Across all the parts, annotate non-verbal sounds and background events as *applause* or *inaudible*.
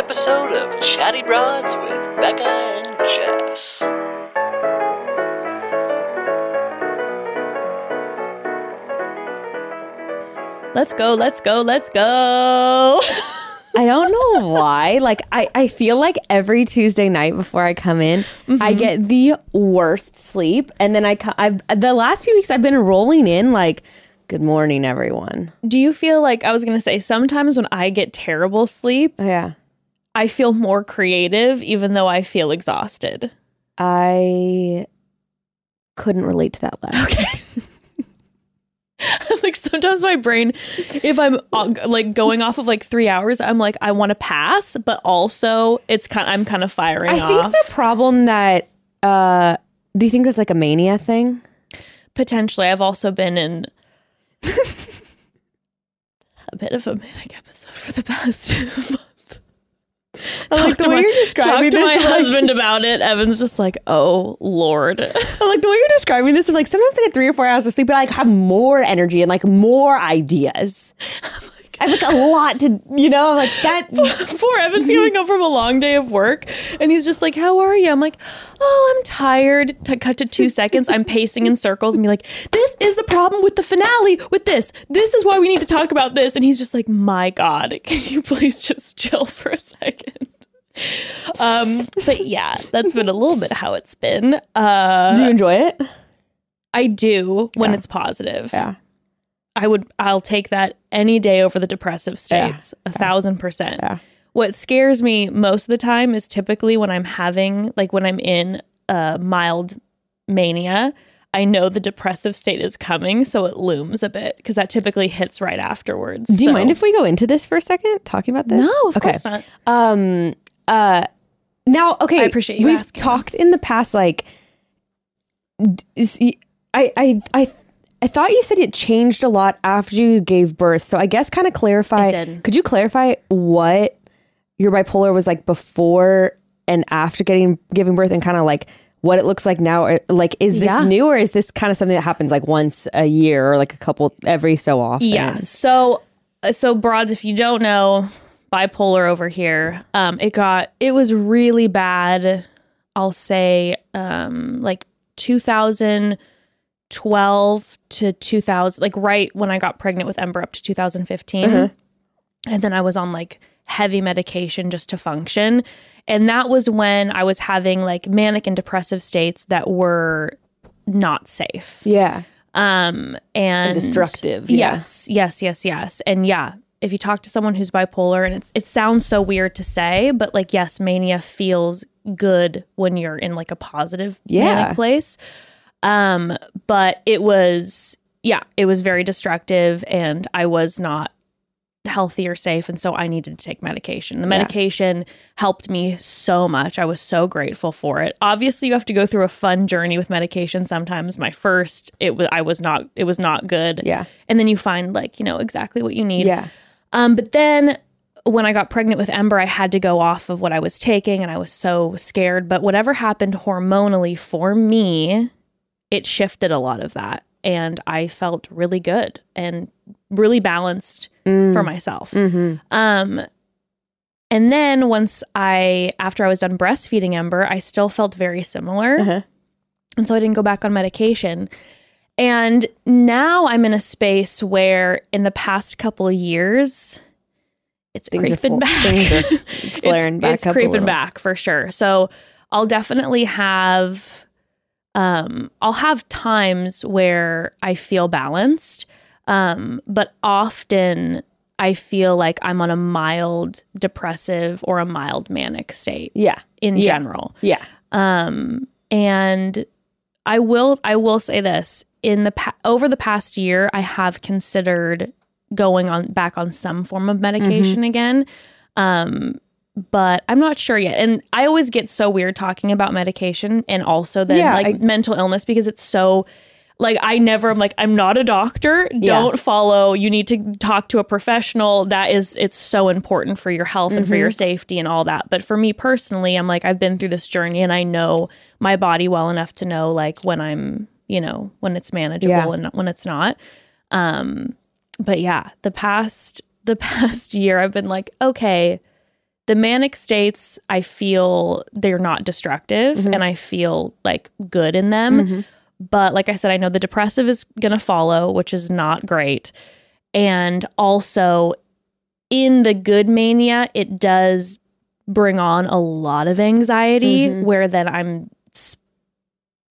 Episode of Chatty Broads with Bekah and Jess. Let's go, let's go, let's go. *laughs* I don't know why. Like I, I feel like every Tuesday night before I come in, I mm-hmm. get the worst sleep, and then I, I've the last few weeks I've been rolling in like, "Good morning, everyone." Do you feel like I was going to say sometimes when I get terrible sleep, oh, Yeah, I feel more creative even though I feel exhausted? I couldn't relate to that last. Okay. *laughs* like sometimes my brain if I'm uh, like going off of like 3 hours, I'm like I want to pass, but also it's kind of, I'm kind of firing I think off. the problem that uh, do you think that's like a mania thing? Potentially I've also been in *laughs* a bit of a manic episode for the past *laughs* like the way my, you're describing talk to this, my like- husband about it. Evan's just like, "Oh Lord." I like the way you're describing this. Like sometimes I get three or four hours of sleep, but I like have more energy and like more ideas. *laughs* I have like a lot to, you know, like that. *laughs* Poor Evan's coming home from a long day of work, and he's just like, "How are you?" I'm like, "Oh, I'm tired." To cut to two seconds, I'm pacing in circles and be like, "This is the problem with the finale. With this, this is why we need to talk about this." And he's just like, "My God, can you please just chill for a second? Um, but yeah, that's been a little bit how it's been. Uh, Do you enjoy it? I do when Yeah. it's positive. Yeah. I would I'll take that any day over the depressive states. A thousand percent. Yeah. What scares me most of the time is typically when I'm having like when I'm in a mild mania. I know the depressive state is coming, so it looms a bit because that typically hits right afterwards. Do you mind if we go into this for a second, talking about this? No, of okay. course not. Um. Uh. Now, okay. I appreciate you We've asking. talked in the past, like. I I I I thought you said it changed a lot after you gave birth. So I guess kind of clarify. Could you clarify what your bipolar was like before and after getting giving birth, and kind of like what it looks like now? Or, like, is this Yeah. new, or is this kind of something that happens like once a year, or like a couple every so often? Yeah. So uh, so broads, if you don't know, bipolar over here. Um, it got it was really bad. I'll say um like 2012 to 2000, like right when I got pregnant with Ember up to 2015, and then I was on like heavy medication just to function. And that was when I was having like manic and depressive states that were not safe Yeah. um and, destructive, yeah. yes yes yes yes and yeah if you talk to someone who's bipolar and it's it sounds so weird to say but like yes mania feels good when you're in like a positive Yeah. manic place um but it was yeah it was very destructive and i was not healthy or safe. And so i needed to take medication. The medication helped me so much. I was so grateful for it. Obviously you have to go through a fun journey with medication sometimes. My first it was i was not it was not good. Yeah. and then you find like you know exactly what you need. Yeah. um but then when i got pregnant with ember i had to go off of what i was taking and i was so scared. But whatever happened hormonally for me it shifted a lot of that. And i felt really good and really balanced for myself. Um and then once i after i was done breastfeeding ember i still felt very similar. And so i didn't go back on medication. And now i'm in a space where in the past couple of years it's Things creeping full- back. things are *laughs* it's, back it's creeping back for sure. So i'll definitely have um i'll have times where i feel balanced um but often i feel like i'm on a mild depressive or a mild manic state Yeah. in Yeah. general Yeah. um and i will i will say this in the pa- over the past year, I have considered going on back on some form of medication Mm-hmm. again. Um, but I'm not sure yet. And I always get so weird talking about medication and also then Yeah, like I- mental illness because it's so like I never I'm like I'm not a doctor. Don't follow. You need to talk to a professional. That is it's so important for your health and for Mm-hmm. your safety and all that. But for me personally, I'm like I've been through this journey and I know my body well enough to know like when I'm, you know, when it's manageable Yeah. and when it's not. Um but yeah, the past the *laughs* past year I've been like, okay, the manic states I feel they're not destructive mm-hmm. and I feel like good in them. Mm-hmm. But like I said, I know the depressive is going to follow, which is not great. And also in the good mania, it does bring on a lot of anxiety mm-hmm. where then I'm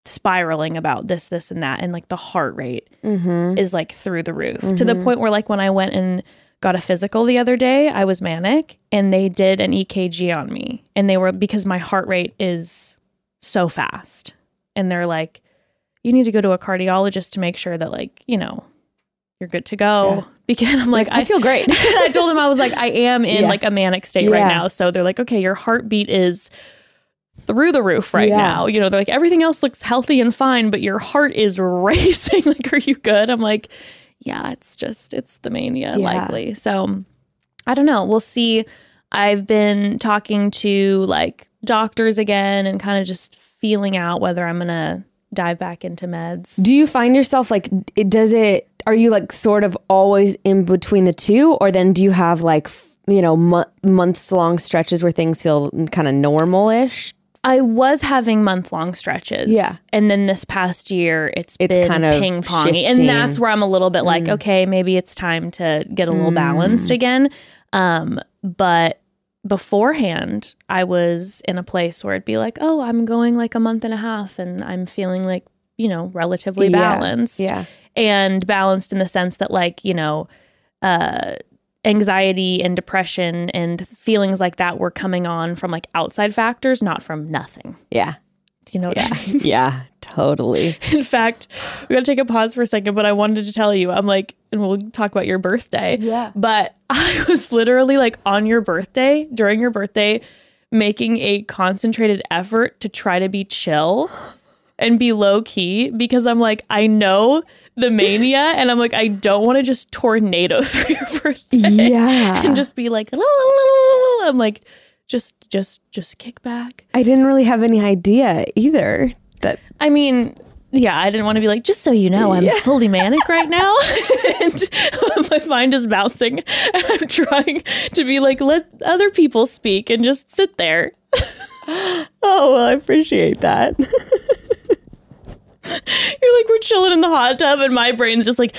spiraling about this, this, and that. And like the heart rate Mm-hmm. is like through the roof to the point where like when I went and got a physical the other day, I was manic and they did an EKG on me and they were because my heart rate is so fast. And they're like, you need to go to a cardiologist to make sure that like, you know, you're good to go. Yeah. *laughs* Because I'm like, I feel great. *laughs* I told them I was like, I am in Yeah. like a manic state right now. So they're like, okay, your heartbeat is through the roof right Yeah. now. You know, they're like, everything else looks healthy and fine, but your heart is *laughs* racing. like, are you good? I'm like, yeah, it's just, it's the mania Yeah. likely. So I don't know. We'll see. I've been talking to like doctors again and kind of just feeling out whether I'm going to dive back into meds. Do you find yourself like it does it are you like sort of always in between the two or then do you have like you know mo- months long stretches where things feel kind of normal-ish? I was having month long stretches. Yeah. And then this past year, it's, It's been kind of ping pongy. And that's where I'm a little bit like, okay, maybe it's time to get a little balanced again. Um, but beforehand, I was in a place where it'd be like, oh, I'm going like a month and a half and I'm feeling like, you know, relatively Yeah. balanced. Yeah. And balanced in the sense that, like, you know, uh, anxiety and depression and feelings like that were coming on from like outside factors, not from nothing. Yeah. Do you know what I mean? *laughs* Yeah, totally. *laughs* In fact, we got to take a pause for a second, but I wanted to tell you, I'm like, and we'll talk about your birthday. Yeah. But *laughs* I was literally like on your birthday, during your birthday, making a concentrated effort to try to be chill and be low key because I'm like, I know the mania and I'm like, I don't want to just tornado *laughs* through your birthday Yeah. and just be like, "La, la, la, la, la." I'm like, just, just, just kick back. I didn't really have any idea either that I mean, yeah, I didn't want to be like, just so you know, I'm fully manic *laughs* right now. and *laughs* my mind is bouncing. And I'm trying to be like, let other people speak and just sit there. Oh, well, I appreciate that. *laughs* You're like, we're chilling in the hot tub, and my brain's just like, *laughs*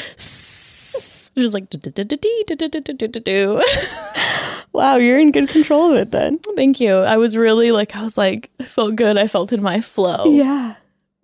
just like, *laughs* wow, you're in good control of it then. Thank you. I was really like, I was like, I felt good. I felt in my flow. Yeah.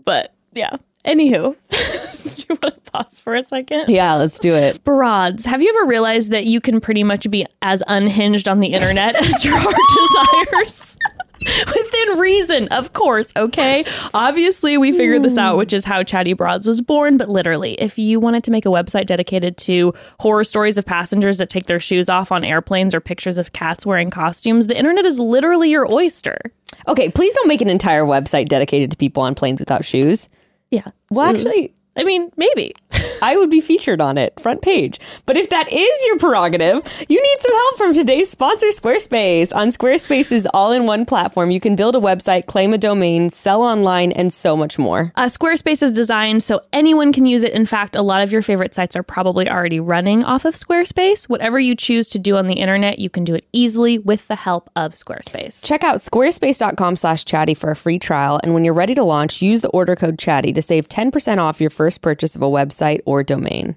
But yeah. Anywho, do you want to pause for a second? Yeah, let's do it. Broads, have you ever realized that you can pretty much be as unhinged on the internet as your heart desires? *laughs* Within reason, of course, okay? Obviously, we figured this out, which is how Chatty Broads was born. But literally, if you wanted to make a website dedicated to horror stories of passengers that take their shoes off on airplanes or pictures of cats wearing costumes, the internet is literally your oyster. Okay, please don't make an entire website dedicated to people on planes without shoes. Yeah. Well, actually, I mean, maybe. I would be featured on it, front page. But if that is your prerogative, you need some help from today's sponsor, Squarespace. On Squarespace's all in one platform, you can build a website, claim a domain, sell online, and so much more. Uh, Squarespace is designed so anyone can use it. In fact, a lot of your favorite sites are probably already running off of Squarespace. Whatever you choose to do on the internet, you can do it easily with the help of Squarespace. Check out squarespace.com slash chatty for a free trial. And when you're ready to launch, use the order code chatty to save 10% off your first purchase of a website or domain.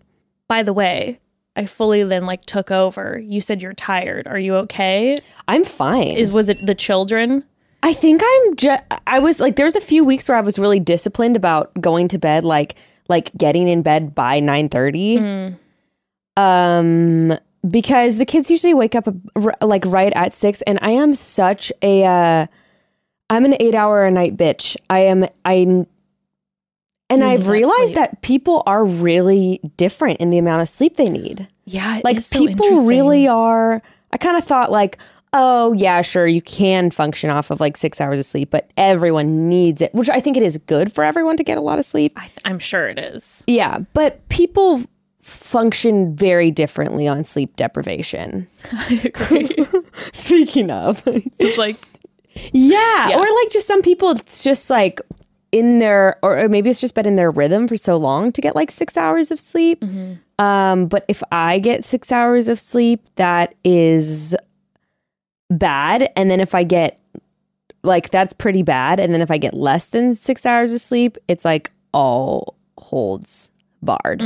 By the way, I fully then like took over. You said you're tired. Are you okay? I'm fine. Is was it the children? I think I'm just I was like there's a few weeks where I was really disciplined about going to bed like like getting in bed by 9:30. Um because the kids usually wake up like right at 6 and I am such a uh I'm an 8 hour a night bitch. I am I And I've realized sleep. that people are really different in the amount of sleep they need. Yeah, it like so people interesting. really are I kind of thought like oh yeah sure you can function off of like 6 hours of sleep but everyone needs it which I think it is good for everyone to get a lot of sleep. I, I'm sure it is. Yeah, but people function very differently on sleep deprivation. *laughs* I agree. *laughs* Speaking of it's like Yeah, Yeah. or like just some people it's just like in their or or maybe it's just been in their rhythm for so long to get like 6 hours of sleep. Um but if I get 6 hours of sleep that is bad and then if I get like that's pretty bad and then if I get less than 6 hours of sleep it's like all holds barred.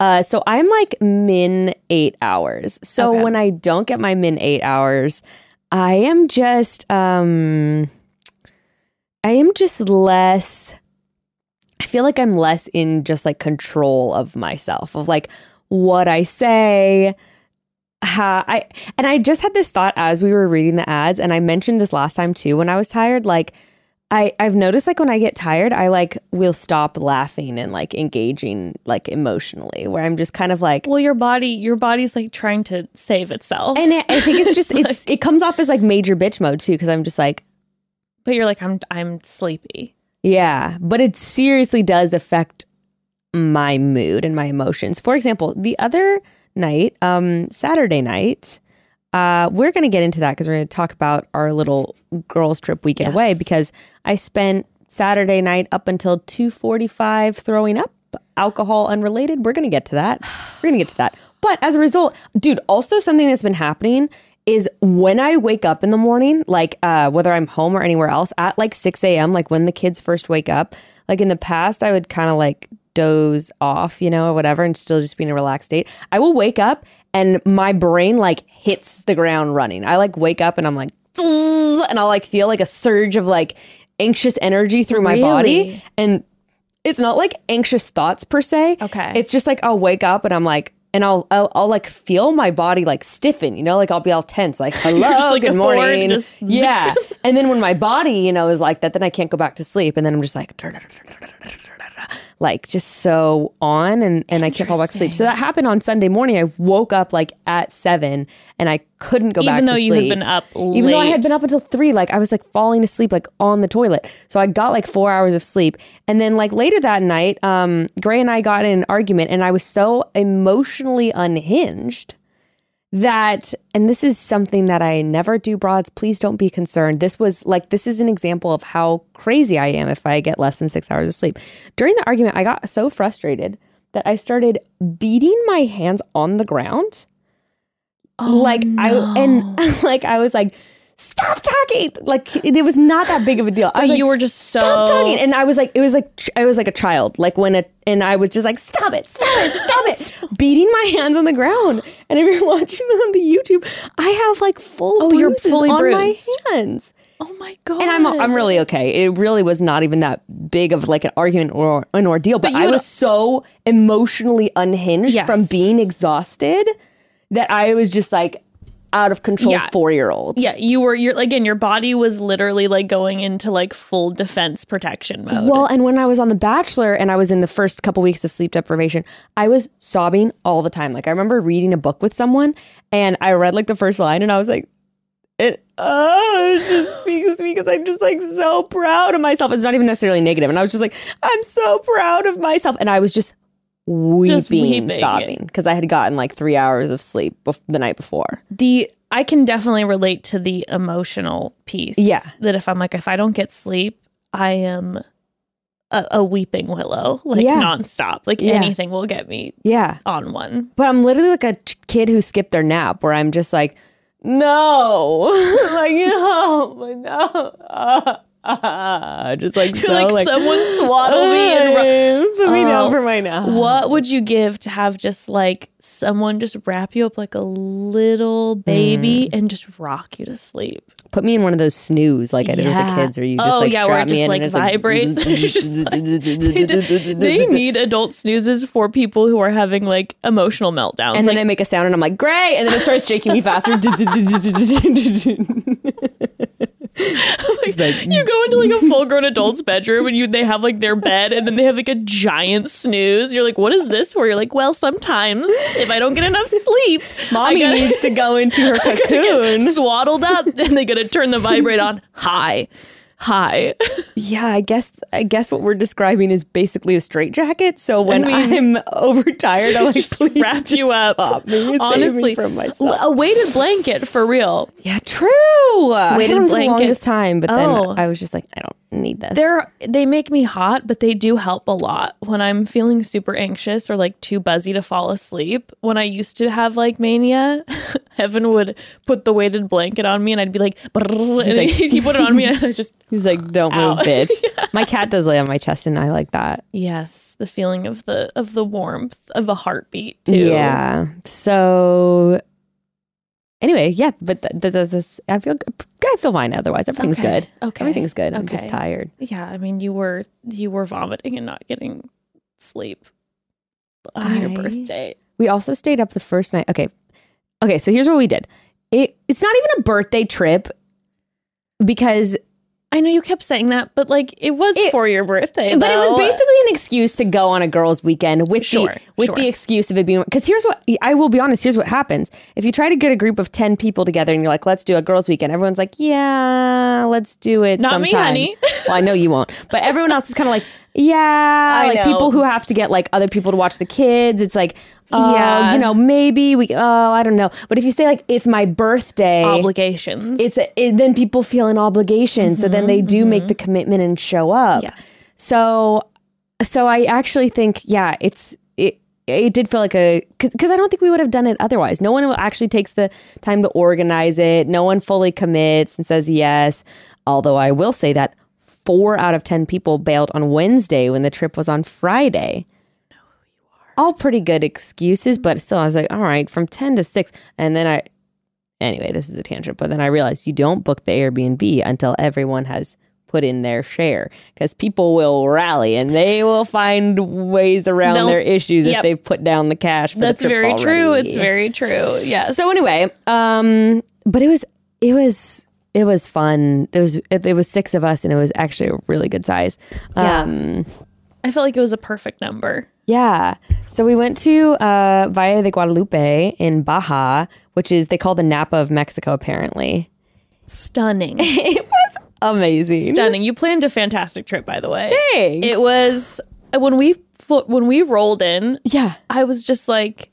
Uh, so I'm like min eight hours. So Okay. when I don't get my min eight hours, I am just um I am just less I feel like I'm less in just like control of myself, of like what I say. How I and I just had this thought as we were reading the ads, and I mentioned this last time too when I was tired. Like I I've noticed like when I get tired, I like will stop laughing and like engaging like emotionally, where I'm just kind of like well, your body, your body's like trying to save itself, and I I think it's just *laughs* it's it comes off as like major bitch mode too because I'm just like but you're like, I'm I'm sleepy. yeah, but it seriously does affect my mood and my emotions. For example, the other night, um, Saturday night, uh, we're gonna get into that because we're gonna talk about our little girls trip weekend Yes. away because I spent Saturday night up until two forty five throwing up alcohol unrelated. We're gonna get to that. We're gonna get to that. But as a result, dude, also something that's been happening is when I wake up in the morning, like uh, whether I'm home or anywhere else, at like 6 a.m., like when the kids first wake up, like in the past, I would kind of like doze off, you know, or whatever, and still just be in a relaxed state. I will wake up and my brain like hits the ground running. I like wake up and I'm like, and I'll like feel like a surge of like anxious energy through my body. And it's not like anxious thoughts per se. Okay. It's just like I'll wake up and I'm like, and I'll, I'll I'll like feel my body like stiffen, you know, like I'll be all tense, like *laughs* hello, like good morning, just yeah. and then when my body, you know, is like that, then I can't go back to sleep, and then I'm just like, like just so on, and and I can't fall back to sleep. So that happened on Sunday morning. I woke up like at seven, and I couldn't go back Even to though sleep. you had been up even though I had been up until three, like I was like falling asleep like on the toilet. So I got like four hours of sleep. And then like later that night, um, Gray and I got in an argument and I was so emotionally unhinged that and this is something that I never do broads. Please don't be concerned. This was like this is an example of how crazy I am if I get less than 6 hours of sleep. During the argument I got so frustrated that I started beating my hands on the ground. Oh, like I and *laughs* like I was like stop talking! Like it, was not that big of a deal. I But like, you were just so stop talking! And i was like it was like i was like a child like when it and i was just like stop it stop it stop it! *laughs* Beating my hands on the ground. And if you're watching on the youtube i have like full Oh, you're fully on bruised. my hands. Oh my god! and i'm i'm really okay. It really was not even that big of like an argument or an ordeal but, But i was so emotionally unhinged Yes. from being exhausted that i was just like out of control Yeah. four year old Yeah, you were. You're again. Your body was literally like going into like full defense protection mode. Well, and when I was on The Bachelor and I was in the first couple weeks of sleep deprivation, I was sobbing all the time. Like I remember reading a book with someone and I read like the first line and I was like, it oh, it just speaks to me because I'm just like so proud of myself. It's not even necessarily negative. And I was just like, I'm so proud of myself. And I was just weeping, weeping. sobbing because I had gotten like three hours of sleep bef- the night before. the I can definitely relate to the emotional piece. Yeah. that if I'm like if I don't get sleep, I am a, a weeping willow, like Yeah. nonstop. Like Yeah. anything will get me Yeah. on one. But I'm literally like a ch- kid who skipped their nap where I'm just like, no, *laughs* like, *laughs* no, no, *laughs* ah, ah, *laughs* just *laughs* like so, like, like, someone *gasps* swaddle me and ru- *laughs* put me Oh, down for my nap. What would you give to have just like someone just wrap you up like a little baby Mm. and just rock you to sleep? Put me in one of those snooze like I did with the kids, or you just Oh, like yeah, strap me in like, and it's vibrates. Like- They, they need adult snoozes for people who are having like emotional meltdowns. and then I make a sound and I'm like, great, and then it starts shaking me faster. Like, you go into like a full grown adult's bedroom and you they have like their bed and then they have like a giant snooze. You're like, what is this Where You're like, well, sometimes if I don't get enough sleep, Mommy gotta- needs to go into *laughs* her cocoon. swaddled up and they gotta turn the vibrate on high. High. *laughs* Yeah, I guess I guess what we're describing is basically a straitjacket. So when *laughs* I am overtired, I'm like, Just please wrap just you up. Stop me. Save me Honestly, from myself. a weighted blanket for real. Yeah, true. Weighted had them for the blankets. longest time, but then Oh. I was just like, I don't need this. They're they make me hot, but they do help a lot when I'm feeling super anxious or like too buzzy to fall asleep. When I used to have like mania, *laughs* Evan would put the weighted blanket on me and I'd be like, and like- *laughs* he put it on me and I just *laughs* He's like, don't move, bitch. My cat does lay on my chest, and I like that. yes, the feeling of the of the warmth of a heartbeat too. Yeah. So anyway, yeah, but th- th- th- this I feel I feel fine. Otherwise, everything's Okay. good. Okay. everything's good. I'm just tired. Yeah, I mean you were you were vomiting and not getting sleep on your birthday. We also stayed up the first night. Okay, okay. So here's what we did. It it's not even a birthday trip because I know you kept saying that, but like it was It- for your birthday. but it was basically an excuse to go on a girls' weekend with Sure, the with sure. the excuse of it being because here's what I will be honest. Here's what happens if you try to get a group of ten people together and you're like, let's do a girls' weekend. Everyone's like, yeah, let's do it. Not me, honey. well, I know you won't, *laughs* but everyone else is kind of like, yeah, I like know. people who have to get like other people to watch the kids. It's like. Oh, Yeah. you know, maybe we. Oh, I don't know. But if you say like it's my birthday, obligations. it's it, then people feel an obligation so then mm-hmm, they do make mm-hmm. the commitment and show up yes. so so i actually think yeah it's it it did feel like a because i don't think we would have done it otherwise no one actually takes the time to organize it no one fully commits and says yes although i will say that four out of ten people bailed on wednesday when the trip was on friday all pretty good excuses but still i was like all right from 10 to 6 and then i anyway, this is a tangent, but then I realized you don't book the Airbnb until everyone has put in their share because people will rally and they will find ways around They'll- their issues if they've put down the cash. For the That's trip very true. It's very true. Yes. So anyway, um, but it was it was it was fun. It was it, it was six of us and it was actually a really good size. Yeah. Um, I felt like it was a perfect number. Yeah. So we went to uh, Valle de Guadalupe in Baja, which is they call the Napa of Mexico, apparently. Stunning. *laughs* It was amazing. Stunning. You planned a fantastic trip, by the way. Thanks. It was when we when we rolled in. Yeah. I was just like,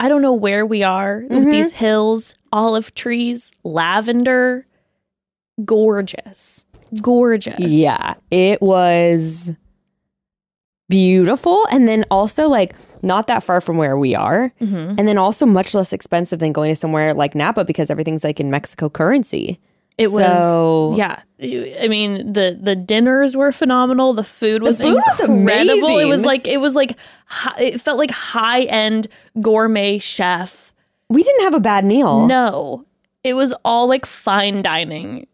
I don't know where we are Mm-hmm. with these hills, olive trees, lavender, gorgeous, gorgeous. Yeah. It was beautiful. And then also, like, not that far from where we are. Mm-hmm. And then also much less expensive than going to somewhere like Napa because everything's like in Mexico currency. It was yeah. I mean the the dinners were phenomenal. The food was food was incredible. It was like it was like it felt like high end gourmet chef. We didn't have a bad meal. No, it was all like fine dining.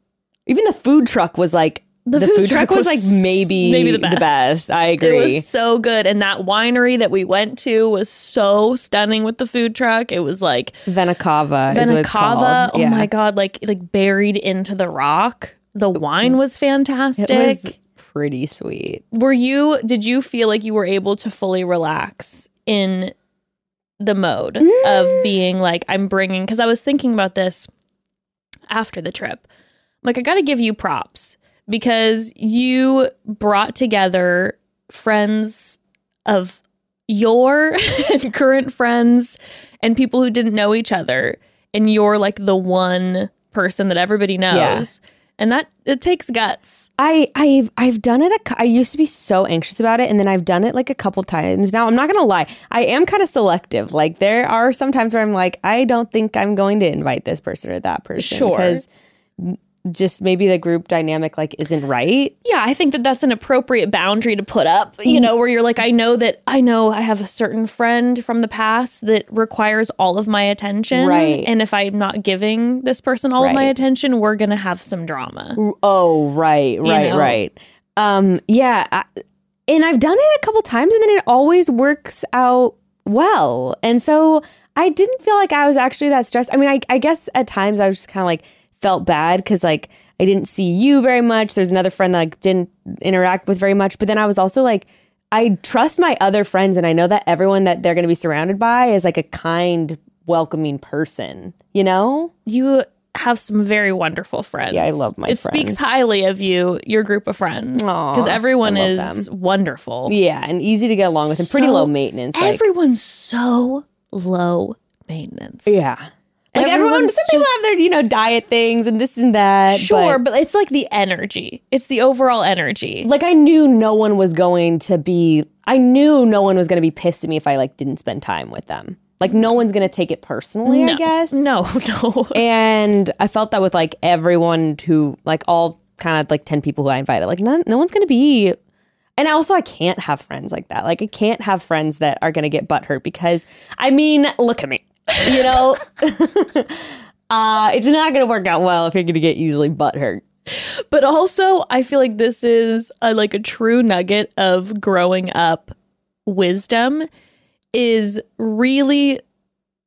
Even the food truck was like, the, food, truck, was, like maybe, maybe the the best. I agree. It was so good, and that winery that we went to was so stunning with the food truck. It was like Vena Cava is Vena Cava. Oh Yeah. my god, like like buried into the rock. The wine was fantastic. It was pretty sweet. were you did you feel like you were able to fully relax in the mode of mm. being like i'm bringing because i was thinking about this after the trip like i gotta give you props because you brought together friends of your *laughs* current friends and people who didn't know each other and you're like the one person that everybody knows and that it takes guts I I've I've done it. A, I used to be so anxious about it, and then I've done it like a couple times. Now I'm not gonna lie. I am kind of selective. Like there are some times where I'm like, I don't think I'm going to invite this person or that person Sure. because just maybe the group dynamic like isn't right. Yeah, I think that that's an appropriate boundary to put up, you know, where you're like, I know that I know I have a certain friend from the past that requires all of my attention. Right. And if I'm not giving this person all of my attention, we're going to have some drama. Oh, right, right, know? right. Um, yeah, I, and I've done it a couple times, and then it always works out well. And so I didn't feel like I was actually that stressed. I mean, I, I guess at times I was just kind of like felt bad because like I didn't see you very much. There's another friend that like didn't interact with very much. But then I was also like, I trust my other friends and I know that everyone that they're going to be surrounded by is like a kind, welcoming person, you know? You have some very wonderful friends. Yeah, I love my friends. It speaks highly of you, your group of friends, because everyone is wonderful. Yeah, and easy to get along with and pretty low maintenance. Like, Everyone's so low maintenance. yeah. Like everyone, some people have their, you know, diet things and this and that. Sure, but- but, it's like the energy. It's the overall energy. like I knew no one was going to be I knew no one was going to be pissed at me if I like didn't spend time with them. Like no one's going to take it personally, no, I guess. *laughs* No, no. And I felt that with like everyone who like all kind of like 10 people who I invited. Like none, no one's going to be and also I can't have friends like that. Like I can't have friends that are going to get butthurt because I mean, look at me. You know, *laughs* uh it's not going to work out well if you're going to get easily butt hurt. But also, I feel like this is a, like a true nugget of growing up wisdom is really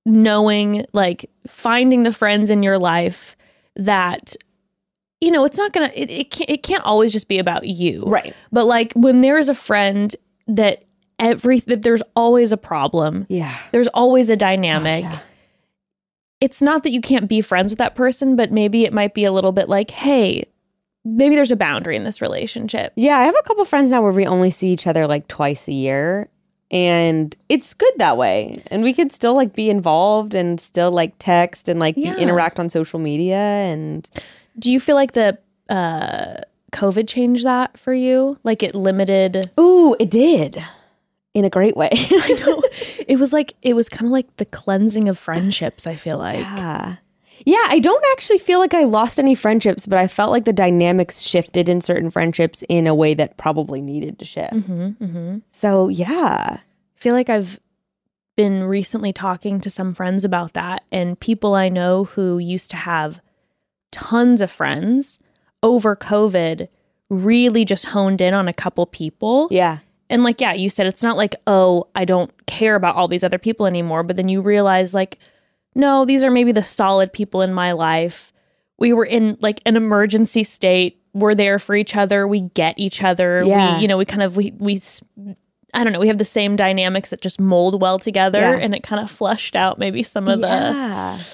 knowing, like finding the friends in your life that you know it's not gonna it, it can't it can't always just be about you Right. but like when there is a friend that every that there's always a problem Yeah. there's always a dynamic yeah. it's not that you can't be friends with that person, but maybe it might be a little bit like, hey, maybe there's a boundary in this relationship. Yeah, I have a couple friends now where we only see each other like twice a year. And it's good that way. And we could still like be involved and still like text and like Yeah. interact on social media. And Do you feel like the uh, COVID changed that for you? Like it limited? ooh, it did in a great way. *laughs* No, *laughs* it was like it was kind of like the cleansing of friendships. I feel like yeah. Yeah, I don't actually feel like I lost any friendships, but I felt like the dynamics shifted in certain friendships in a way that probably needed to shift. Mm-hmm, mm-hmm. So, yeah. I feel like I've been recently talking to some friends about that, and people I know who used to have tons of friends over COVID really just honed in on a couple people. Yeah. And like, yeah, you said it's not like, oh, I don't care about all these other people anymore. But then you realize, like, no, these are maybe the solid people in my life. We were in like an emergency state. We're there for each other. We get each other. Yeah. We, you know, we kind of, we, we, I don't know, we have the same dynamics that just mold well together. Yeah. And it kind of flushed out maybe some of the,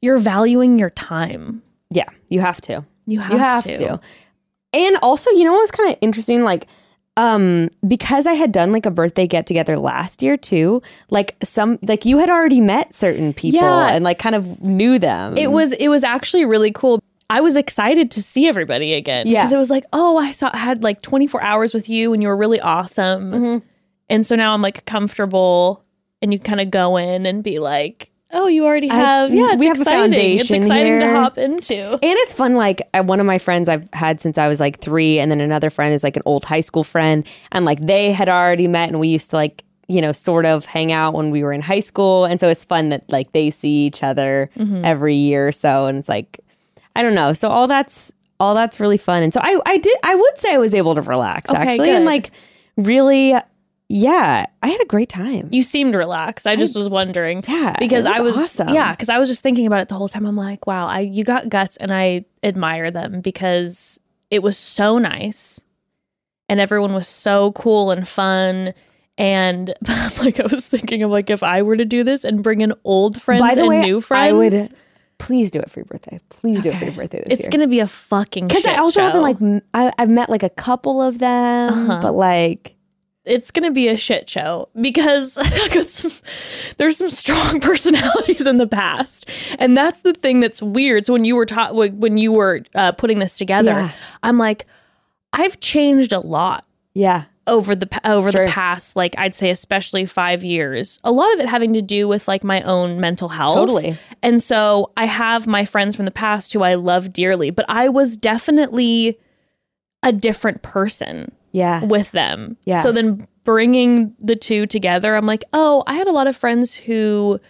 you're valuing your time. Yeah, you have to. You have, you have to. to. And also, you know what was kind of interesting? Like, um, because I had done like a birthday get together last year too, like some like you had already met certain people Yeah. and like kind of knew them. It was it was actually really cool. I was excited to see everybody again. Yeah. Because it was like, oh, I saw I had like 24 hours with you and you were really awesome. Mm-hmm. And so now I'm like comfortable and you kind of go in and be like, oh, you already have yeah, it's we have a exciting. foundation It's exciting to hop into. and it's fun. Like one of my friends I've had since I was like three, and then another friend is like an old high school friend, and like they had already met, and we used to like you know sort of hang out when we were in high school, and so it's fun that like they see each other Mm-hmm. every year or so, and it's like I don't know. So all that's all that's really fun, and so I I did I would say I was able to relax Okay, actually, and like really yeah, I had a great time. You seemed relaxed. I just was wondering. Yeah, Because was I was awesome. yeah, because I was just thinking about it the whole time. I'm like, wow, I you got guts and I admire them because it was so nice. And everyone was so cool and fun. And *laughs* like I was thinking of like if I were to do this and bring in old friends By the and way, new friends, I would please do it for your birthday. Please do it for your birthday this it's year. gonna be a fucking Because I also haven't show. like I, have met like a couple of them, Uh-huh. but like it's gonna be a shit show because *laughs* I got some, there's some strong *laughs* personalities in the past, and that's the thing that's weird. So when you were taught when you were uh, putting this together, Yeah. I'm like, I've changed a lot yeah, over the over Sure. the past like I'd say especially 5 years. A lot of it having to do with like my own mental health. Totally. And so I have my friends from the past who I love dearly, but I was definitely a different person yeah, with them. Yeah. So then bringing the two together, I'm like, oh, I had a lot of friends who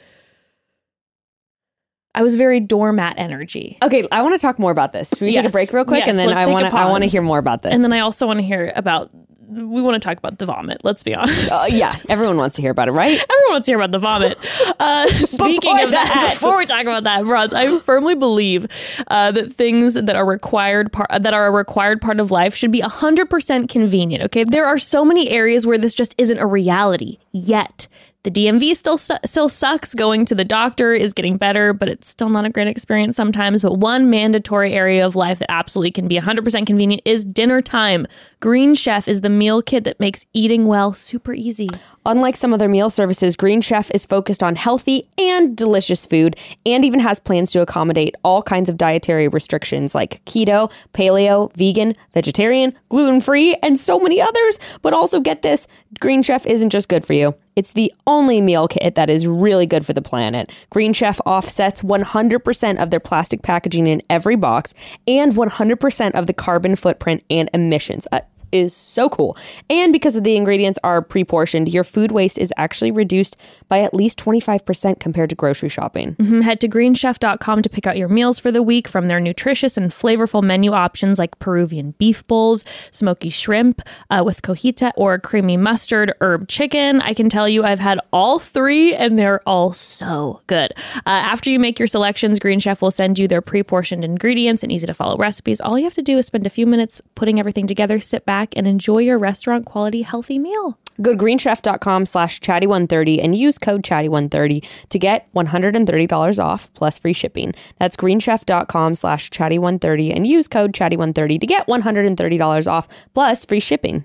I was very doormat energy. Okay, I want to talk more about this. Should we take a break real quick, Yes, and then I want to I want to hear more about this. And then I also want to hear about we want to talk about the vomit. Let's be honest. Uh, yeah, everyone wants to hear about it, right? *laughs* Everyone wants to hear about the vomit. *laughs* Uh, speaking Before of that, that. before we talk about that, Rods, I firmly believe uh, that things that are required part that are a required part of life should be hundred percent convenient. Okay, there are so many areas where this just isn't a reality yet. The DMV still su- still sucks. Going to the doctor is getting better, but it's still not a great experience sometimes. But one mandatory area of life that absolutely can be 100% convenient is dinner time. Green Chef is the meal kit that makes eating well super easy. Unlike some other meal services, Green Chef is focused on healthy and delicious food and even has plans to accommodate all kinds of dietary restrictions like keto, paleo, vegan, vegetarian, gluten free, and so many others. But also, get this Green Chef isn't just good for you. It's the only meal kit that is really good for the planet. Green Chef offsets 100% of their plastic packaging in every box and 100% of the carbon footprint and emissions. Is so cool. And because of the ingredients are pre-portioned, your food waste is actually reduced by at least 25% compared to grocery shopping. Mhm. Head to greenchef.com to pick out your meals for the week from their nutritious and flavorful menu options like Peruvian beef bowls, smoky shrimp uh, with cojita, or creamy mustard herb chicken. I can tell you I've had all three and they're all so good. Uh, after you make your selections, Green Chef will send you their pre portioned ingredients and easy to follow recipes. All you have to do is spend a few minutes putting everything together, sit back, and enjoy your restaurant quality healthy meal. Go to greenchef.com slash chatty130 and use code chatty130 to get $130 off plus free shipping. That's greenchef.com slash chatty130 and use code chatty130 to get $130 off plus free shipping.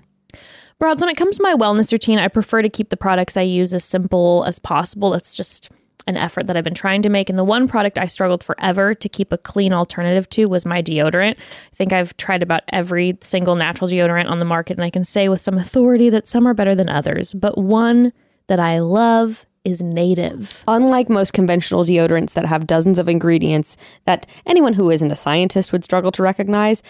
Broads, when it comes to my wellness routine, I prefer to keep the products I use as simple as possible. That's just an effort that I've been trying to make. And the one product I struggled forever to keep a clean alternative to was my deodorant. I think I've tried about every single natural deodorant on the market, and I can say with some authority that some are better than others. But one that I love is native. Unlike most conventional deodorants that have dozens of ingredients that anyone who isn't a scientist would struggle to recognize,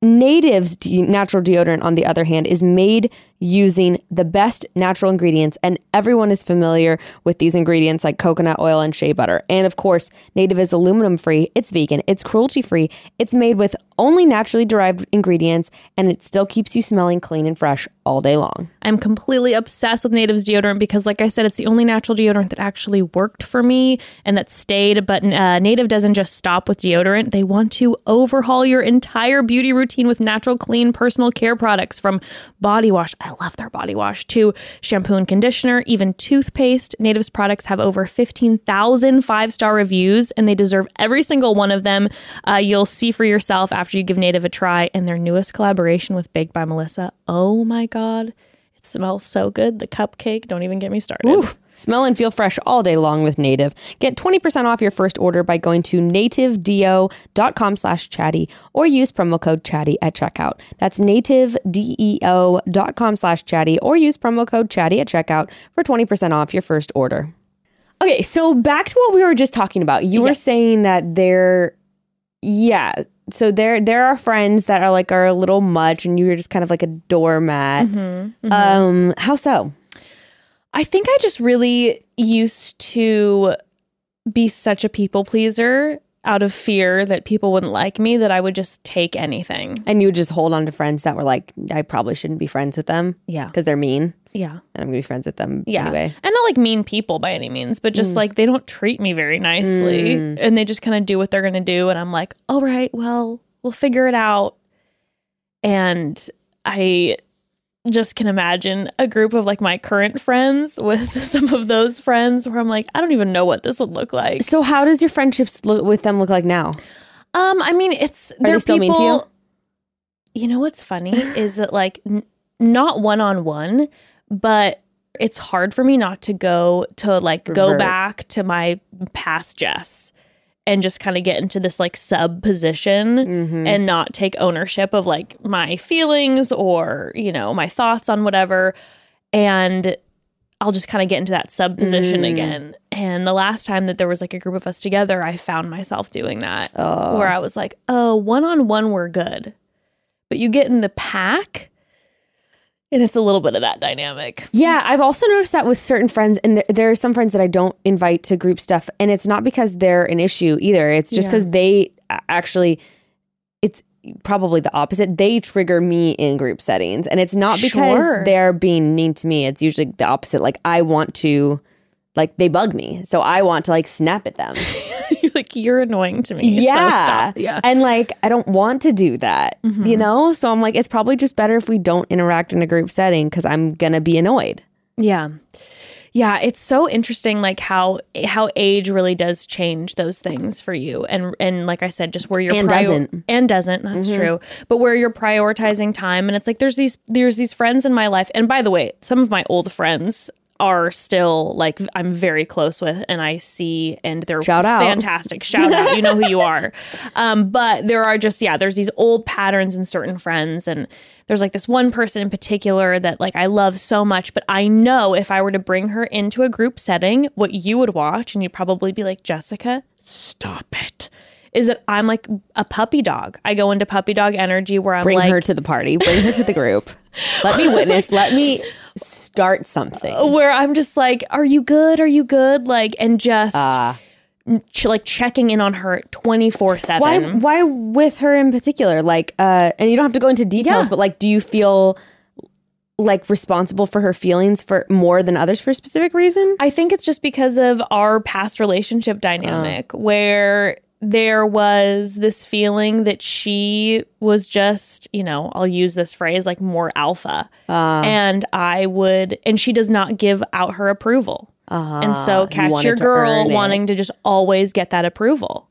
Native's de- natural deodorant, on the other hand, is made using the best natural ingredients, and everyone is familiar with these ingredients like coconut oil and shea butter. And of course, Native is aluminum free, it's vegan, it's cruelty free, it's made with only naturally derived ingredients, and it still keeps you smelling clean and fresh all day long. I'm completely obsessed with Native's deodorant because, like I said, it's the only natural deodorant that actually worked for me and that stayed. But uh, Native doesn't just stop with deodorant, they want to overhaul your entire beauty routine with natural, clean personal care products from body wash. I love their body wash too, shampoo and conditioner, even toothpaste. Native's products have over 15,000 five star reviews and they deserve every single one of them. Uh, you'll see for yourself after you give Native a try. And their newest collaboration with Baked by Melissa. Oh my God. It smells so good. The cupcake, don't even get me started. Ooh, smell and feel fresh all day long with Native. Get 20% off your first order by going to nativedeo.com slash chatty or use promo code chatty at checkout. That's nativedeo.com slash chatty or use promo code chatty at checkout for 20% off your first order. Okay, so back to what we were just talking about. You were saying that there, yeah. So there, there are friends that are like are a little much, and you're just kind of like a doormat. Um, how so? I think I just really used to be such a people pleaser out of fear that people wouldn't like me that I would just take anything. And you would just hold on to friends that were like, I probably shouldn't be friends with them. Yeah. Because they're mean. Yeah. And I'm going to be friends with them Yeah. anyway. And not like mean people by any means, but just mm. like they don't treat me very nicely mm. and they just kind of do what they're going to do. And I'm like, all right, well, we'll figure it out. And I just can imagine a group of like my current friends with *laughs* some of those friends where I'm like, I don't even know what this would look like. So how does your friendships look with them look like now? Um, I mean, it's they're they still mean to you? You know what's funny *laughs* is that like n- not one on one, but it's hard for me not to go to like go back to my past Jess and just kind of get into this like sub position Mm-hmm. and not take ownership of like my feelings or you know my thoughts on whatever and I'll just kind of get into that sub position Mm. again. And the last time that there was like a group of us together, I found myself doing that Oh. where I was like, oh, one on one, we're good. But you get in the pack and it's a little bit of that dynamic. Yeah, I've also noticed that with certain friends, and there, there are some friends that I don't invite to group stuff, and it's not because they're an issue either. It's just Yeah. because they actually, it's probably the opposite. They trigger me in group settings, and it's not because Sure. they're being mean to me. It's usually the opposite. Like I want to, like they bug me, so I want to like snap at them. *laughs* *laughs* Like you're annoying to me. yeah, So. Yeah. and like I don't want to do that, mm-hmm. you know. So I'm like, it's probably just better if we don't interact in a group setting because I'm gonna be annoyed. Yeah. Yeah, it's so interesting like how how age really does change those things for you. And and like I said just where you're And doesn't. and doesn't, that's mm-hmm. true. But where you're prioritizing time and it's like there's these there's these friends in my life. And by the way, some of my old friends are still like I'm very close with and I see and they're Shout out. fantastic. Shout out. You know who you are. *laughs* Um, but there are just yeah, there's these old patterns in certain friends and there's like this one person in particular that like I love so much, but I know if I were to bring her into a group setting, what you would watch and you'd probably be like, Jessica, stop it. Is that I'm like a puppy dog. I go into puppy dog energy where I'm like Bring like her to the party. Bring her to the group. *laughs* Let me witness. Let me start something. where I'm just like, are you good? Are you good? Like, and just Ah. ch- like checking in on her 24 7 why with her in particular like uh and you don't have to go into details Yeah. but like do you feel like responsible for her feelings for more than others for a specific reason I think it's just because of our past relationship dynamic where there was this feeling that she was just, you know, I'll use this phrase like more alpha. and I would, and she does not give out her approval. and so Ah, catch your girl wanting to just always get that approval.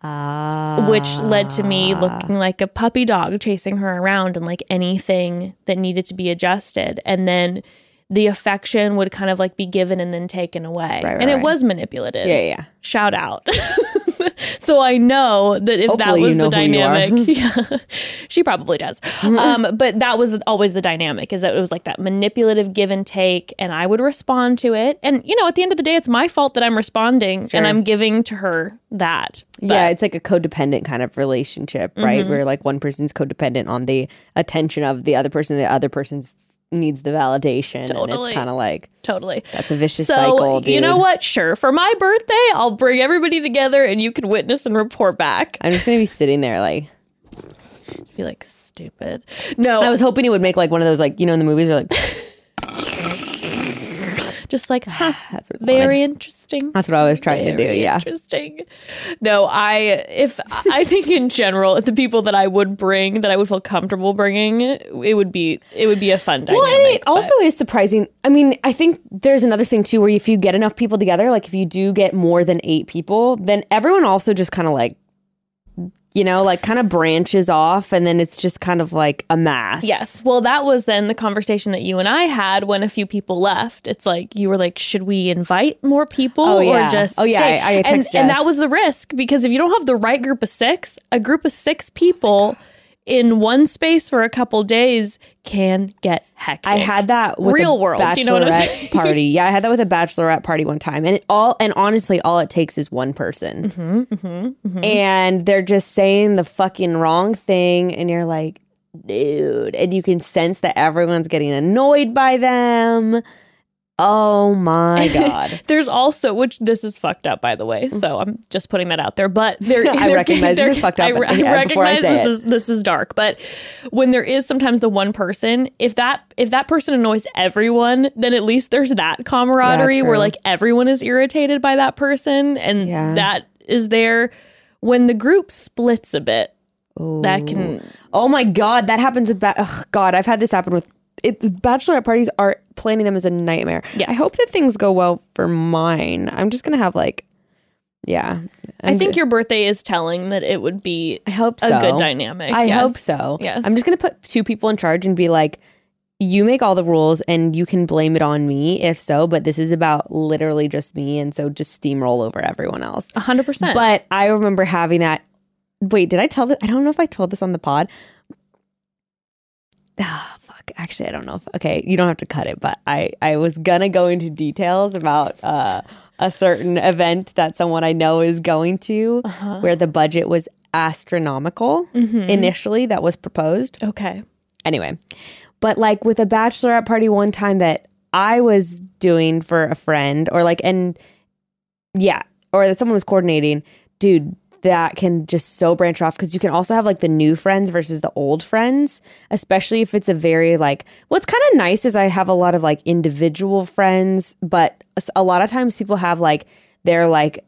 Ah. which led to me looking like a puppy dog chasing her around and like anything that needed to be adjusted and then the affection would kind of like be given and then taken away Right, right, and it right. was manipulative Yeah, yeah. shout out *laughs* *laughs* so i know that if that Hopefully you was know the you dynamic *laughs* yeah, she probably does. Um, but that was always the dynamic is that it was like that manipulative give and take and i would respond to it. And you know at the end of the day it's my fault that i'm responding and i'm giving to her that But- yeah it's like a codependent kind of relationship right? Mm-hmm. where like one person's codependent on the attention of the other person the other person's needs the validation and it's kind of like totally. that's a vicious so cycle dude. you know what? Sure for my birthday i'll bring everybody together and you can witness and report back. I'm just gonna be sitting there like be like stupid. No. I was hoping he would make like one of those like you know in the movies they're like just like *sighs* huh, that's very interesting. That's what i was trying to do yeah. interesting. No i if i think in general if the people that i would bring that i would feel comfortable bringing it would be it would be a fun dynamic Well, and it but- also is surprising. I mean, I think there's another thing too, where if you get enough people together, like if you do get more than eight people, then everyone also just kind of like, you know, like kind of branches off, and then it's just kind of like a mass. Yes. Well, that was then the conversation that you and I had when a few people left. It's like you were like, should we invite more people Oh, yeah. or just Oh, yeah, stay? I- I and, and that was the risk because if you don't have the right group of six, a group of six people in one space for a couple days can get hectic. I had that with real world. bachelorette you know what I'm saying? *laughs* party. Yeah, I had that with a bachelorette party one time, and it all and honestly, all it takes is one person, Mm-hmm, and they're just saying the fucking wrong thing, and you're like, dude, and you can sense that everyone's getting annoyed by them. Oh my *laughs* god. There's also, which this is fucked up, by the way. So I'm just putting that out there. But there, *laughs* I there- recognize this there- is fucked up, I, I I recognize say this it. is this is dark. But when there is sometimes the one person, if that if that person annoys everyone, then at least there's that camaraderie Yeah, where like everyone is irritated by that person, and Yeah. that is there. When the group splits a bit, that can Oh my god, that happens with ba- ugh, God. I've had this happen with it's bachelorette parties. Are planning them as a nightmare. Yes. I hope that things go well for mine. I'm just gonna have like, yeah. I think your birthday is telling that it would be I hope a so. good dynamic. I yes. hope so. Yes. I'm just gonna put two people in charge and be like, you make all the rules and you can blame it on me if so, but this is about literally just me, and so just steamroll over everyone else. Hundred percent. But I remember having that. Wait, did I tell this? I don't know if I told this on the pod. *sighs* Actually, I don't know if. Okay, you don't have to cut it, but I I was gonna go into details about uh, a certain event that someone I know is going to, Uh-huh. where the budget was astronomical Mm-hmm. initially that was proposed okay. anyway but like with a bachelorette party one time that i was doing for a friend or like and yeah or that someone was coordinating dude that can just so branch off because you can also have like the new friends versus the old friends, especially if it's a very like what's kind of nice is I have a lot of like individual friends, but a lot of times people have like their like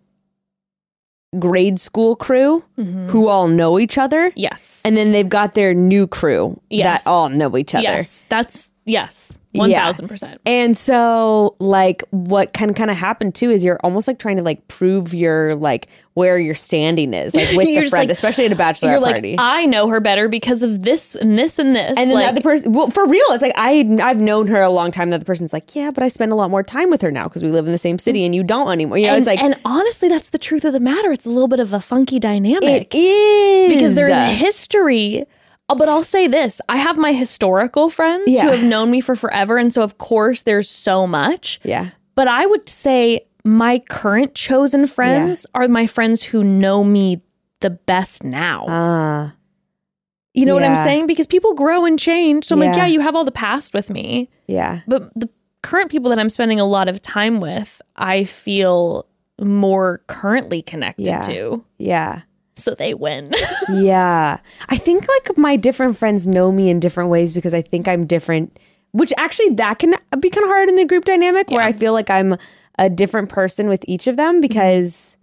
grade school crew mm-hmm. who all know each other. Yes. And then they've got their new crew Yes. that all know each other. Yes. That's yes. One thousand percent. And so, like, what can kind of happen too is you're almost like trying to like prove your like where your standing is, like with *laughs* You're the friend, like- especially at a bachelor You're like, party. I know her better because of this and this and this. and then like, the other person, well, for real, it's like I I've known her a long time. That The person's like, yeah, but I spend a lot more time with her now because we live in the same city mm. and you don't anymore. You know, and, it's like and honestly, that's the truth of the matter. It's a little bit of a funky dynamic it is because there's a history. Uh, But I'll say this: I have my historical friends Yeah. who have known me for forever, and so of course there's so much. yeah, But I would say my current chosen friends are my friends who know me the best now. uh, you know what I'm saying? Because people grow and change. So I'm like, Yeah. yeah, you have all the past with me. yeah, But the current people that I'm spending a lot of time with, I feel more currently connected Yeah. to. yeah. So they win. *laughs* yeah. I think like my different friends know me in different ways because I think I'm different, which actually that can be kind of hard in the group dynamic where I feel like I'm a different person with each of them because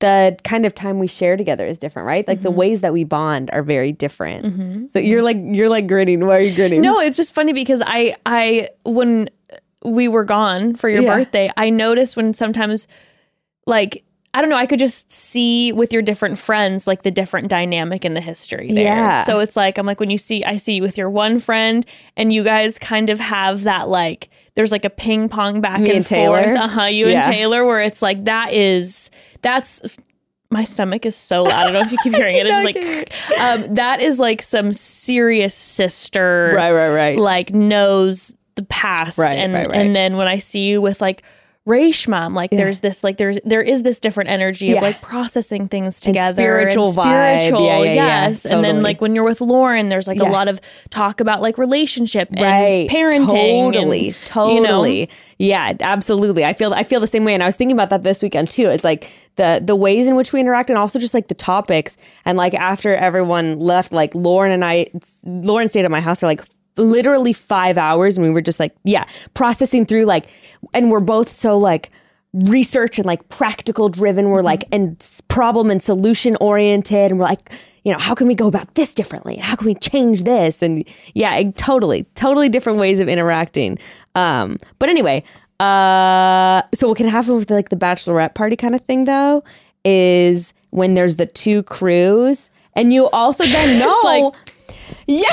the kind of time we share together is different, right? Like the mm-hmm. ways that we bond are very different. Mm-hmm. So you're like you're like grinning. Why are you grinning? no, it's just funny because I I when we were gone for your Yeah. birthday, I noticed when sometimes like I don't know, I could just see with your different friends like the different dynamic in the history there. Yeah. So it's like I'm like when you see I see you with your one friend and you guys kind of have that like there's like a ping pong back Me and, and Taylor? forth. Uh-huh, you Yeah. and Taylor where it's like that is that's my stomach is so loud. I don't know if you keep *laughs* hearing it. It's like *laughs* um, that is like some serious sister Right, right, right. like knows the past Right, and right, right. and then when I see you with like Rashma, I'm like there's this like there's there is this different energy Yeah. of like processing things together spiritual vibe. spiritual, Yeah, yeah, yeah. yes. And then like when you're with Lauren, there's like Yeah. a lot of talk about like relationship and right parenting, totally and, totally you know, yeah absolutely i feel i feel the same way and i was thinking about that this weekend too it's like the the ways in which we interact and also just like the topics and like after everyone left like lauren and i lauren stayed at my house for like literally five hours and we were just like yeah processing through like and we're both so like research and like practical driven. We're like and problem and solution oriented and we're like you know how can we go about this differently? And how can we change this? And yeah totally totally different ways of interacting. Um but anyway uh so what can happen with like the bachelorette party kind of thing though is when there's the two crews and you also then *laughs* know like- yeah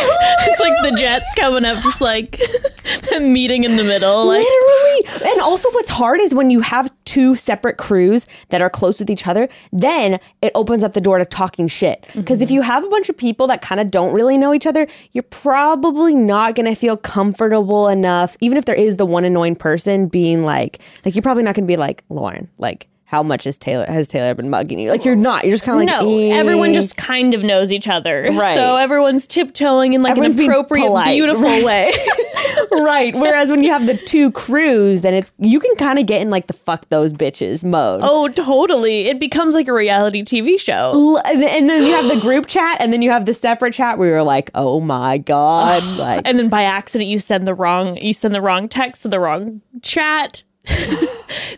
It's like the Jets coming up, just like *laughs* meeting in the middle. Like Literally. And also, what's hard is when you have two separate crews that are close with each other, then it opens up the door to talking shit. Because if mm-hmm. you have a bunch of people that kind of don't really know each other, you're probably not going to feel comfortable enough, even if there is the one annoying person being like, like, you're probably not to be like, Lauren, like, how much is Taylor has Taylor been mugging you? Like you're not. You're just kind of like no, eh. everyone just kind of knows each other. Right. So everyone's tiptoeing in like Everyone's an appropriate, polite, beautiful right. way. *laughs* *laughs* right. Whereas when you have the two crews, then it's you can kind of get in like the fuck those bitches mode. oh, totally. It becomes like a reality TV show. L- and then- and then you have the group chat and then you have the separate chat where you're like oh my god *sighs* like And then by accident you send the wrong you send the wrong text to the wrong chat. *laughs*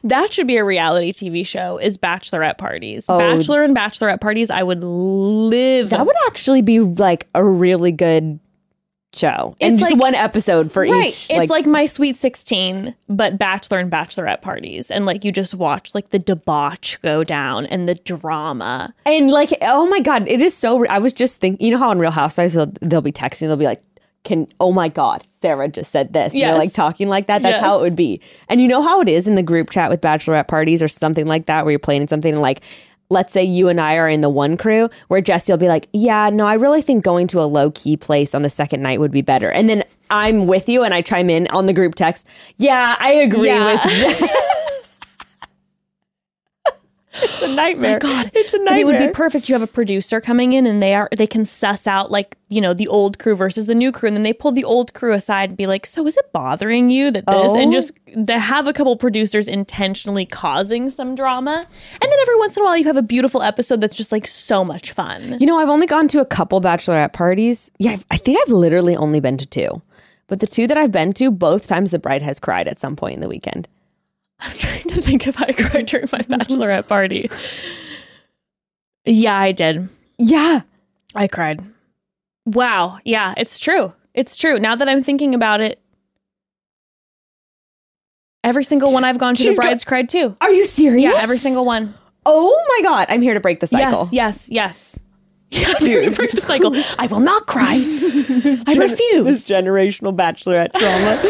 that should be a reality TV show is bachelorette parties. Oh. Bachelor and bachelorette parties I would live that would actually be like a really good show and It's just like- one episode for Right. each It's like, my sweet 16, but bachelor and bachelorette parties. And like you just watch like the debauch go down and the drama. and like oh my god it is so i was just thinking you know how on real housewives they'll, they'll be texting they'll be like can oh my god sarah just said this. And like talking like that. That's how it would be. And you know how it is in the group chat with bachelorette parties or something like that where you're planning something and like let's say you and I are in the one crew where Jesse will be like, Yeah, no, I really think going to a low key place on the second night would be better. And then I'm with you and I chime in on the group text, Yeah, I agree Yeah. with *laughs* a nightmare. My God, it's a And It would be nightmare. perfect. You have a producer coming in, and they are they can suss out like you know the old crew versus the new crew, and then they pull the old crew aside and be like, "So is it bothering you that this?" Oh. And just they have a couple producers intentionally causing some drama, and then every once in a while you have a beautiful episode that's just like so much fun. You know, I've only gone to a couple bachelorette parties. Yeah, I've- I think I've literally only been to two. But the two that I've been to, both times the bride has cried at some point in the weekend. I'm trying to think if I *laughs* cried during my bachelorette party. Yeah, I did. Yeah. I cried. Wow. Yeah, it's true. It's true. Now that I'm thinking about it, every single one I've gone to, She's the got- brides cried too. Are you serious? Yeah, every single one. Oh my God. I'm here to break the cycle. Yes, yes, yes. *laughs* Yeah, I'm here to break the cycle. I will not cry. *laughs* I refuse. This generational bachelorette trauma.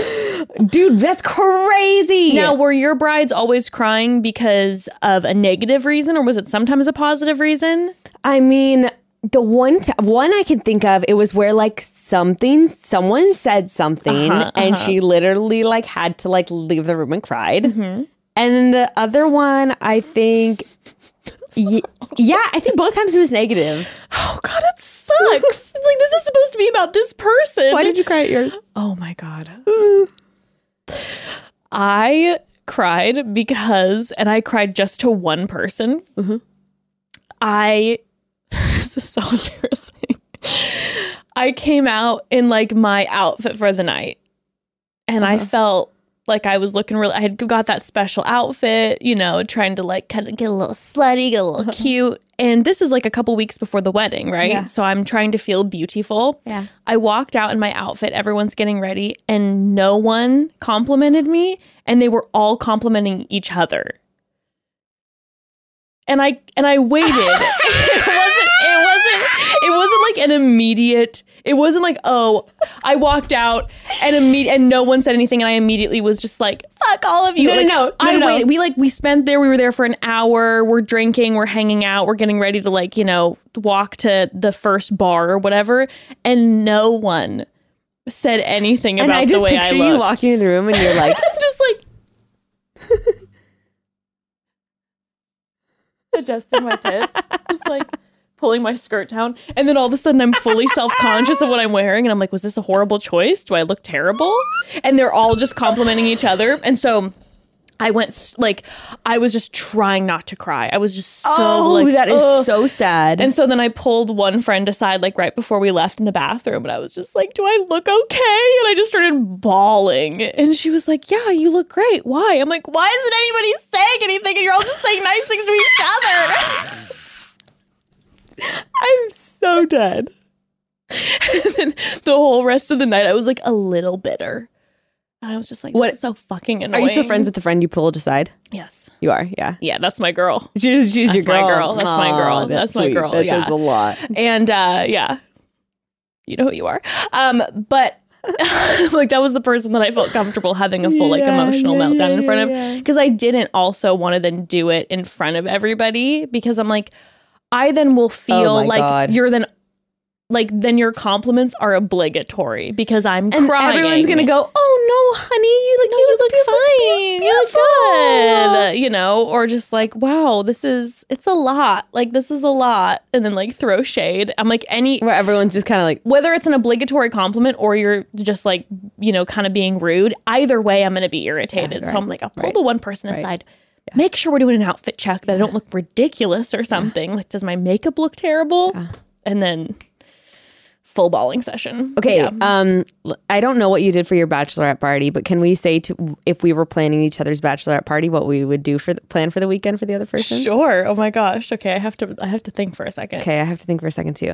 Dude, that's crazy. Now, were your brides always crying because of a negative reason, or was it sometimes a positive reason? I mean, the one t- one I can think of, it was where like something, someone said something, Uh-huh, and she literally like had to like leave the room and cried. Mm-hmm. And the other one, I think, y- yeah, I think both times it was negative. Oh God, it sucks. it's like this is supposed to be about this person. Why did you cry at yours? Oh my God. I cried because, and I cried just to one person. Mm-hmm. I, *laughs* this is so *laughs* embarrassing. I came out in like my outfit for the night and I uh-huh. felt like I was looking really, I had got that special outfit, you know, trying to like kind of get a little slutty, get a little *laughs* cute. And this is like a couple weeks before the wedding, right? Yeah. So I'm trying to feel beautiful. Yeah. I walked out in my outfit, everyone's getting ready, and no one complimented me, and they were all complimenting each other. And I and I waited. *laughs* it wasn't it wasn't it wasn't like an immediate it wasn't like, oh, I walked out and imme- and no one said anything and I immediately was just like, fuck all of you. No, no, Like, no, no, I no, no. waited. We like we spent there, we were there for an hour, we're drinking, we're hanging out, we're getting ready to like, you know, walk to the first bar or whatever, and no one said anything And about I just the way picture I you walking in the room and you're like, *laughs* just like *laughs* adjusting my tits, just like pulling my skirt down, and then all of a sudden I'm fully *laughs* self-conscious of what I'm wearing, and I'm like, was this a horrible choice? Do I look terrible? And they're all just complimenting each other, and so. I went like I was just trying not to cry. I was just so oh, like that is ugh. so sad. And so then I pulled one friend aside, like right before we left in the bathroom, and I was just like, Do I look okay? And I just started bawling. And she was like, Yeah, you look great. Why? I'm like, Why isn't anybody saying anything? And you're all just saying nice things to each other. *laughs* I'm so dead. *laughs* and then the whole rest of the night, I was like a little bitter. And I was just like, This What- is so fucking annoying." Are you still friends with the friend you pulled aside? Yes. You are, yeah. Yeah, that's my girl. She's, she's That's your my girl. girl. That's my girl. Aw, That's my girl, That yeah. says a lot. and uh yeah you know who you are um but *laughs* like that was the person that i felt comfortable having a full like emotional yeah, meltdown yeah, in front yeah, of yeah. because i didn't also want to then do it in front of everybody because i'm like i then will oh feel Oh like God. you're then like then your compliments are obligatory because i'm And crying everyone's gonna go, "Oh no, honey, you look, no, you you look look fine. You look good. You know, or just like, wow, this is it's a lot. Like this is a lot, and then like throw shade. I'm like any Where everyone's just kind of like, whether it's an obligatory compliment or you're just like you know kind of being rude. Either way, I'm gonna be irritated. so right, I'm like, I'll pull right, the one person aside. Make sure we're doing an outfit check that I don't look ridiculous or something. Like, does my makeup look terrible? And then full balling session. okay, Yeah. um, I don't know what you did for your bachelorette party, but can we say to if we were planning each other's bachelorette party, what we would do for the, plan for the weekend for the other person? Sure. Oh my gosh. Okay, I have to. I have to think for a second. Okay, I have to think for a second too.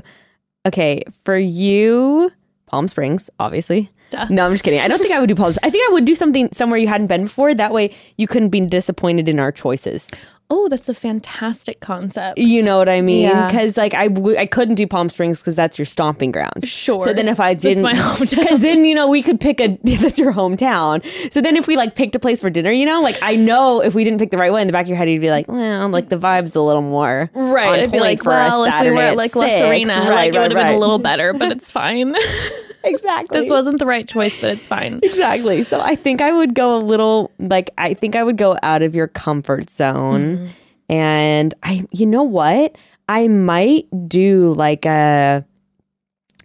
Okay, for you, Palm Springs, obviously. Duh. No, I'm just kidding. I don't think I would do Palm. I think I would do something somewhere you hadn't been before. That way, you couldn't be disappointed in our choices. Oh, that's a fantastic concept. You know what I mean? Yeah. Because like I, w- I couldn't do Palm Springs because that's your stomping grounds. Sure. So then if I That's didn't, my *laughs* hometown. Because then you know we could pick a *laughs* that's your hometown. So then if we like picked a place for dinner, you know, like I know if we didn't pick the right one in the back of your head, you'd be like, well, like the vibe's a little more Right. I'd be like, well, if we were at like La. Serena, Right, like it right, would have been a little *laughs* better, but it's fine. Exactly. this wasn't the right choice, but it's fine. Exactly. So I think I would go a little like I think I would go out of your comfort zone And I, you know what? I might do like a,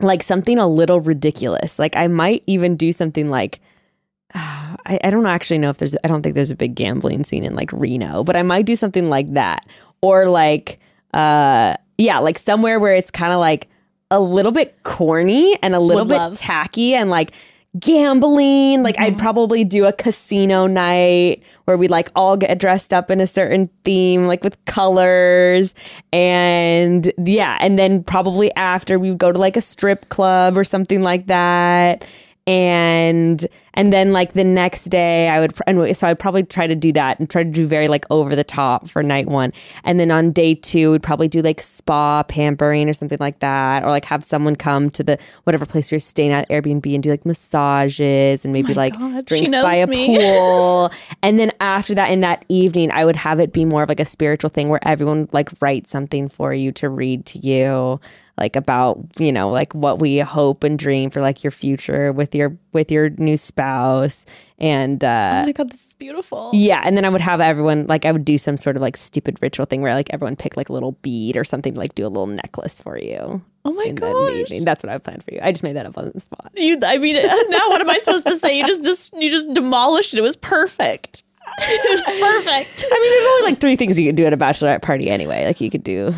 like something a little ridiculous. Like I might even do something like, *sighs* I, I don't actually know if there's, I don't think there's a big gambling scene in like Reno, but I might do something like that. Or like, uh, yeah, like somewhere where it's kind of like a little bit corny and a little Would bit love. tacky and like gambling. Like I'd mm-hmm. probably do a casino night where we'd like all get dressed up in a certain theme, like with colors. And yeah, and then probably after we would go to like a strip club or something like that. And and then like the next day I would and so I'd probably try to do that and try to do very like over the top for night one. And then on day two we'd probably do like spa pampering or something like that. Or like have someone come to the whatever place you're staying at Airbnb and do like massages and maybe oh like God, drinks by a me. pool. *laughs* and then after that in that evening I would have it be more of like a spiritual thing where everyone like write something for you to read to you like about you know like what we hope and dream for like your future with your with your new spouse and uh Oh my god, this is beautiful. yeah and then i would have everyone like i would do some sort of like stupid ritual thing where like everyone pick like a little bead or something to like do a little necklace for you Oh my gosh. that's what i planned for you i just made that up on the spot You, I mean, *laughs* now what am I supposed to say? You just, just you just demolished it. It was perfect. *laughs* It was perfect. I mean, there's only like three things you could do at a bachelorette party anyway. Like you could do,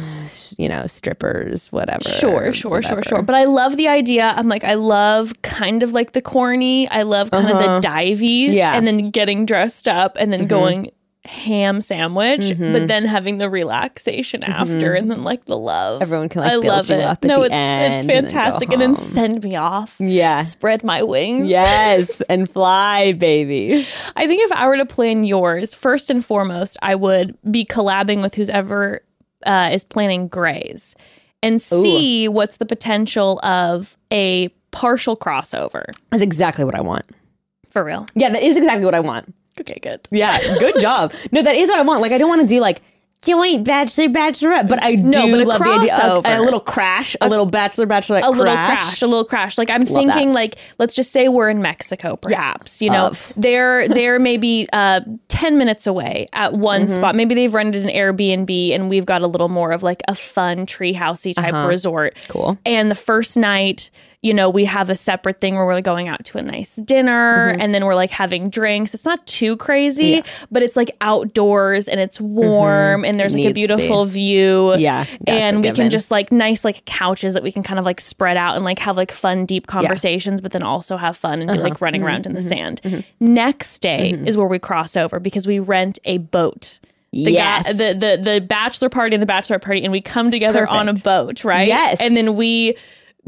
you know, strippers, whatever. Sure, sure, whatever. sure, sure. But I love the idea. I'm like, I love kind of like the corny. I love kind of the divey. Uh-huh. Yeah. Mm-hmm. And then getting dressed up and then going ham sandwich, but then having the relaxation after and then like the love. Mm-hmm. Everyone can, like, I build love you it. up at no, the it's, end it's and then fantastic. And then, send me off. Yeah. Spread my wings. Yes, *laughs* and fly, baby. I think if I were to plan yours, first and foremost, I would be collabing with who's ever uh, is planning Grays and see what's the potential of a partial crossover. That's exactly what I want. For real. Yeah, that is exactly what I want. Okay, good. Yeah, good job. No, that is what I want. Like, I don't want to do like joint bachelor bachelorette, but I do No, but a love the idea of crossover. a, little crash, a, little bachelor bachelorette A little crash. crash, a little crash. Like I'm thinking, that. like let's just say we're in Mexico, perhaps. You know, Of. they're they're maybe uh, ten minutes away at one Mm-hmm. spot. Maybe they've rented an Airbnb, and we've got a little more of like a fun treehousey type resort. Uh-huh. Cool. And the first night, you know, we have a separate thing where we're going out to a nice dinner, Mm-hmm. and then we're like having drinks. It's not too crazy, but it's like outdoors and it's warm, and there's like a Mm-hmm. Be. beautiful view. Yeah, and we given. can just like nice like couches that we can kind of like spread out and like have like fun deep conversations but then also have fun and be Uh-huh. like running around in Mm-hmm. the sand next day is where we cross over because we rent a boat the Yes. guy, the, the the bachelor party and the bachelor party and we come together on a boat right Yes. and then we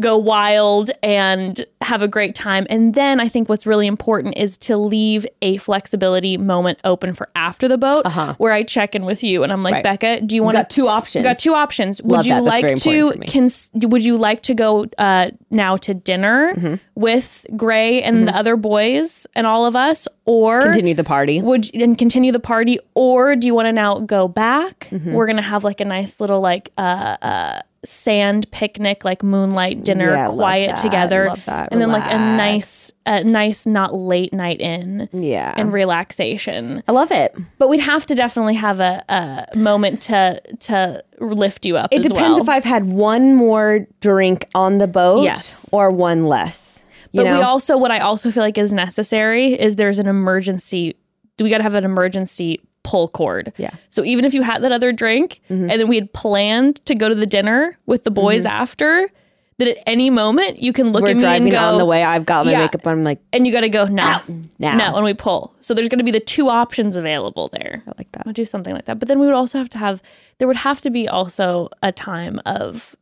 go wild and have a great time and then i think what's really important is to leave a flexibility moment open for after the boat where i check in with you and i'm like Uh-huh. Right. Bekah do you want got two options. got two options. Would Love you that. Like to cons- would you like to go uh, now to dinner Mm-hmm. with Gray and the other boys and all of us, or Continue the party. would you, and continue the party, or do you want to now go back? Mm-hmm. We're gonna have like a nice little like uh, uh, sand picnic, like moonlight dinner, Yeah, quiet together, that. and then like a nice, a nice not late night in. Yeah. And relaxation, I love it. but we'd have to definitely have a, a moment to to lift you up. It depends well. if I've had one more drink on the boat Yes. or one less. But we also, what I also feel like is necessary is there's an emergency. Do we got to have an emergency pull cord? Yeah. Mm-hmm. So even if you had that other drink and then we had planned to go to the dinner with the boys after, that at any moment you can look We're at me driving and go, on the way. I've got my Yeah. makeup on. I'm like, and you got to go now, now. no, and we pull. So there's going to be the two options available there. I like that. We'll do something like that. But then we would also have to have there would have to be also a time of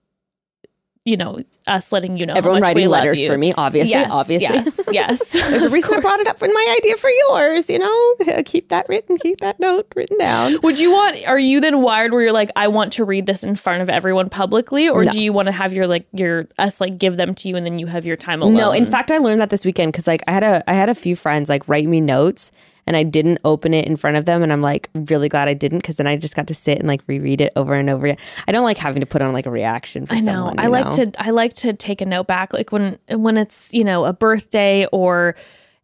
you know us letting you know how Everyone writing love letters you. for me, obviously, Yes, obviously. yes, *laughs* yes. There's a reason I brought it up in my idea for yours, you know? *laughs* Keep that written, keep that note written down. Would you want? Are you then wired where you're like, I want to read this in front of everyone publicly, or do you want to have your like your us like give them to you and then you have your time alone? No, in fact, I learned that this weekend because like I had a I had a few friends like write me notes and I didn't open it in front of them, and I'm like really glad I didn't because then I just got to sit and like reread it over and over again. I don't like having to put on like a reaction for I know. someone. I like know? to I like to take a note back, like when when it's you know a birthday or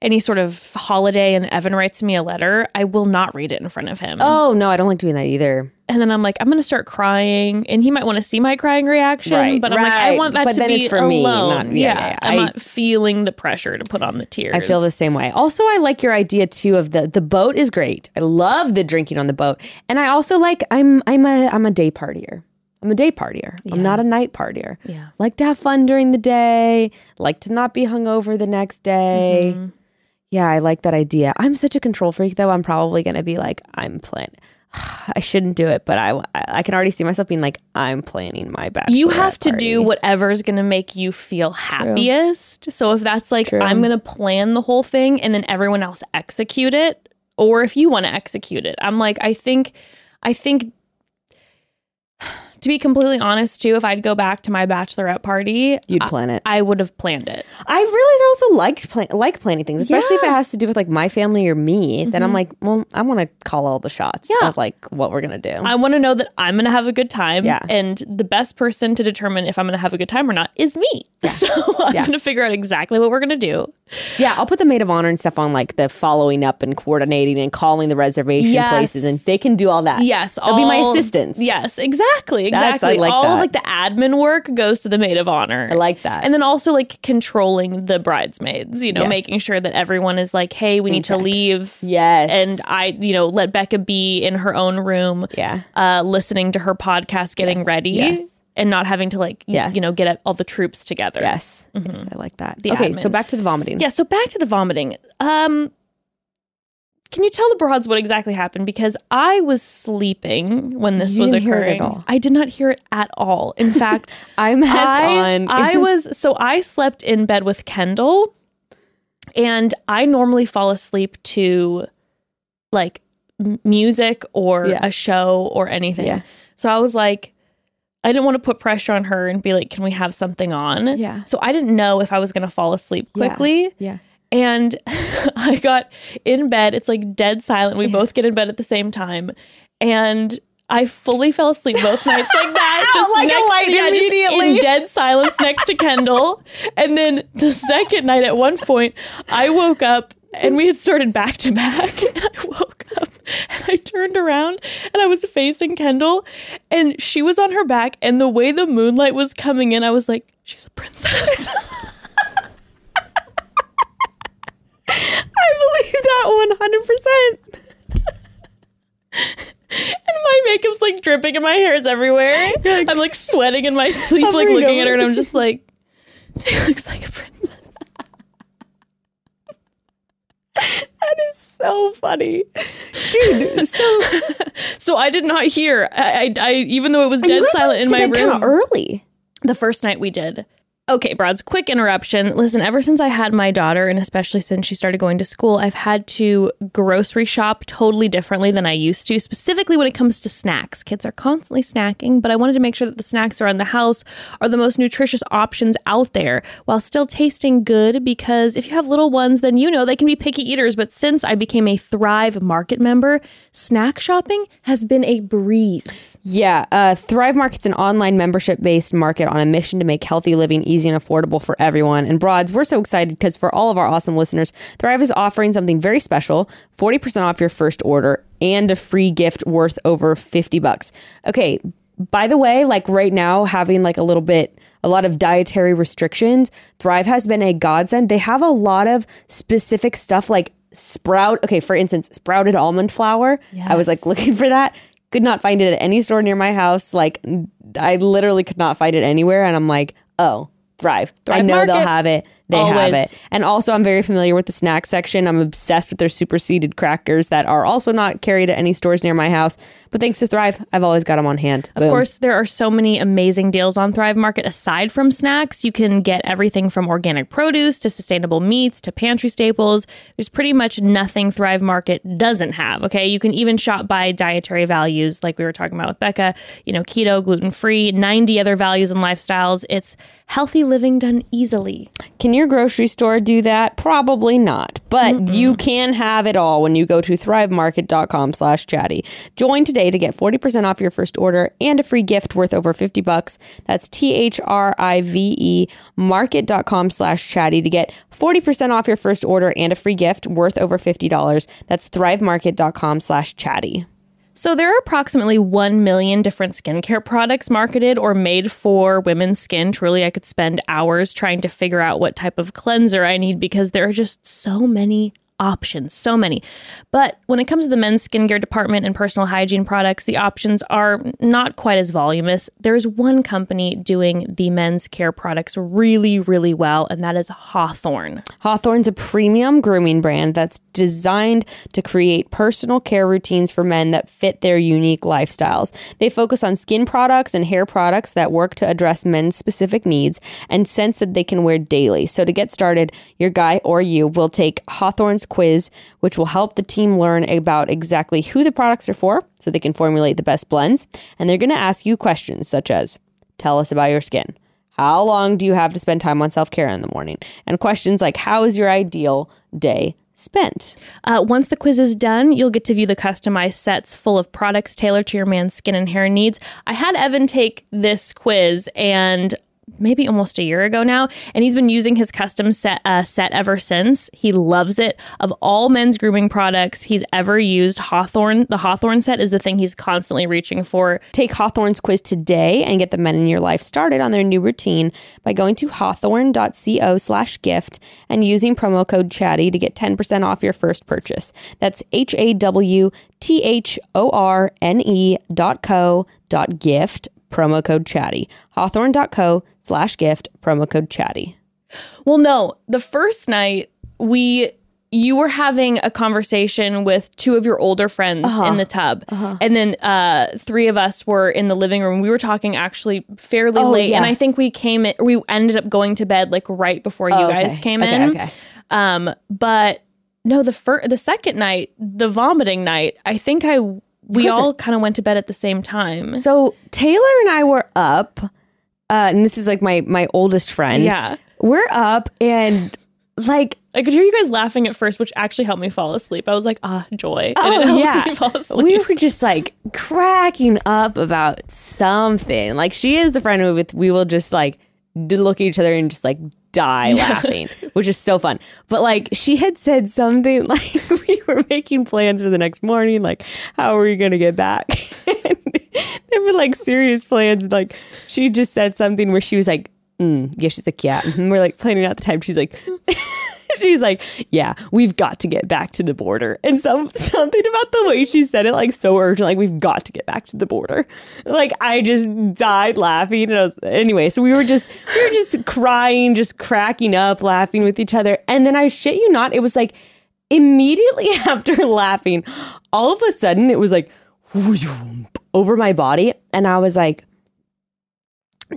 any sort of holiday, and Evan writes me a letter. I will not read it in front of him. Oh no, I don't like doing that either. and then I'm like, I'm gonna start crying, and he might want to see my crying reaction, Right, but I'm like, I right. want that But to then be it's for me, alone. not- yeah, yeah, yeah, yeah. I'm I- not feeling the pressure to put on the tears. I feel the same way. Also, I like your idea too of the the boat is great. I love the drinking on the boat, and I also like I'm I'm a I'm a day partier. I'm a day partier. I'm not a night partier. Yeah. like to have fun during the day. Like to not be hungover the next day. Mm-hmm. Yeah, I like that idea. I'm such a control freak though. I'm probably gonna be like I'm planning. *sighs* I shouldn't do it, but I I can already see myself being like I'm planning my bachelor. You have to do whatever's gonna make you feel happiest. So if that's like I'm gonna plan the whole thing and then everyone else execute it, or if you want to execute it, I'm like I think I think to be completely honest too, if I'd go back to my bachelorette party, You'd plan it. I would have planned it. I've realized I also liked plan- like planning things, especially if it has to do with like my family or me. Then I'm mm-hmm. like, well, I want to call all the shots Yeah. of like what we're gonna do. I want to know that I'm going to have a good time. Yeah. And the best person to determine if I'm going to have a good time or not is me. *laughs* So I'm Yeah. to figure out exactly what we're going to do. yeah, I'll put the maid of honor and stuff on like the following up and coordinating and calling the reservation Yes. places, and they can do all that. Yes, they'll be my assistants. Yes, exactly, I exactly. like all that. of like the admin work goes to the maid of honor. I like that. and then also like controlling the bridesmaids. You know, Yes. making sure that everyone is like, hey, we need to leave. Yes. and I, you know, let Bekah be in her own room. Yeah. uh, listening to her podcast, getting Yes, ready. yes. And not having to like, Yes. you know, get all the troops together. yes, yes, I like that. The okay, so back to the vomiting. Yeah, so back to the vomiting. Um can you tell the broads what exactly happened? Because I was sleeping when this You was occurring. it at all. I did not hear it at all. In *laughs* fact, I'm I, on. I *laughs* was so I slept in bed with Kendall, and I normally fall asleep to like music or Yeah. a show or anything. Yeah. So I was like, I didn't want to put pressure on her and be like, "Can we have something on?" Yeah. So I didn't know if I was going to fall asleep Yeah. quickly. yeah. And *laughs* I got in bed. It's like dead silent. We both get in bed at the same time. And I fully fell asleep both nights like *laughs* that. Just Like a next, light yeah, immediately. in dead silence next to Kendall. And then the second night at one point, I woke up and we had started back to back. *laughs* And I woke up and I turned around and I was facing Kendall and she was on her back. And the way the moonlight was coming in, I was like, she's a princess. I believe that 100%. And my makeup's like dripping and my hair is everywhere. I'm like sweating in my sleep, like Hovering looking at her, and I'm just like, *laughs* she looks like a princess. That is so funny. Dude, so *laughs* So I did not hear. I, I, I even though it was dead silent in my room. kind of early. the first night we did. Okay, broads, quick interruption. Listen, ever since I had my daughter, and especially since she started going to school, I've had to grocery shop totally differently than I used to, specifically when it comes to snacks. Kids are constantly snacking, but I wanted to make sure that the snacks around the house are the most nutritious options out there while still tasting good. Because if you have little ones, then you know they can be picky eaters. But since I became a Thrive Market member, snack shopping has been a breeze. Yeah, uh, Thrive Market's an online membership based market on a mission to make healthy living easy and affordable for everyone. And broads, we're so excited because for all of our awesome listeners, Thrive is offering something very special 40% off your first order and a free gift worth over 50 bucks. Okay, by the way, like right now, having like a little bit, a lot of dietary restrictions, Thrive has been a godsend. They have a lot of specific stuff like sprout. Okay, for instance, sprouted almond flour. I was like looking for that. Could not find it at any store near my house. Like I literally could not find it anywhere. And I'm like, oh, Thrive. I Thrive know they'll have it. They have it. And also, I'm very familiar with the snack section. I'm obsessed with their superseded crackers that are also not carried at any stores near my house. But thanks to Thrive, I've always got them on hand. Of course, there are so many amazing deals on Thrive Market. Aside from snacks, you can get everything from organic produce to sustainable meats to pantry staples. There's pretty much nothing Thrive Market doesn't have. Okay. You can even shop by dietary values, like we were talking about with Bekah, you know, keto, gluten free, 90 other values and lifestyles. It's healthy living done easily. Can your grocery store do that? Probably not. But you can have it all when you go to thrivemarket.com slash chatty. Join today to get 40% off your first order and a free gift worth over 50 bucks. That's T-H-R-I-V-E market.com slash chatty to get 40% off your first order and a free gift worth over $50. That's thrivemarket.com slash chatty. So there are approximately 1 million different skincare products marketed or made for women's skin. Truly, I could spend hours trying to figure out what type of cleanser I need because there are just so many options, so many. But when it comes to the men's skincare department and personal hygiene products, the options are not quite as voluminous. There's one company doing the men's care products really, really well, and that is Hawthorne. Hawthorne's a premium grooming brand that's designed to create personal care routines for men that fit their unique lifestyles. They focus on skin products and hair products that work to address men's specific needs and scents that they can wear daily. So to get started, your guy or you will take Hawthorne's quiz, which will help the team learn about exactly who the products are for so they can formulate the best blends. And they're going to ask you questions such as Tell us about your skin. How long do you have to spend time on self care in the morning? And questions like How is your ideal day spent? Uh, once the quiz is done, you'll get to view the customized sets full of products tailored to your man's skin and hair needs. I had Evan take this quiz and maybe almost a year ago now, and he's been using his custom set uh, set ever since. He loves it. Of all men's grooming products he's ever used, Hawthorne, the Hawthorne set is the thing he's constantly reaching for. Take Hawthorne's quiz today and get the men in your life started on their new routine by going to hawthorne.co slash gift and using promo code chatty to get 10% off your first purchase. That's H A W T H O R N E dot co dot gift promo code chatty. Hawthorne.co slash gift promo code chatty. Well, no, the first night we you were having a conversation with two of your older friends Uh-huh. in the tub and then uh, three of us were in the living room we were talking actually fairly Oh, late and i think we came in we ended up going to bed like right before you Oh, guys okay. came Okay, in okay. um but no the first the second night the vomiting night i think i we all kind of went to bed at the same time So Taylor and I were up, uh, and this is like my my oldest friend. yeah We're up and like I could hear you guys laughing at first, which actually helped me fall asleep. I was like, ah, joy. And Oh yeah, me *laughs* fall asleep. we were just like cracking up about something. Like she is the friend with we will just like look at each other and just like die laughing, which is so fun. But like she had said something *laughs* like we were making plans for the next morning, like how are we gonna get back? *laughs* they were like serious plans. Like she just said something where she was like, mm, yeah, she's like, yeah. And *laughs* we're like planning out the time. She's like. *laughs* She's like, yeah, we've got to get back to the border. And some *laughs* something about the way she said it, like so urgent, like we've got to get back to the border. Like I just died laughing. And I was anyway, so we were just we were just crying, just cracking up, laughing with each other. And then I shit you not, it was like immediately after laughing, all of a sudden it was like over my body. And I was like,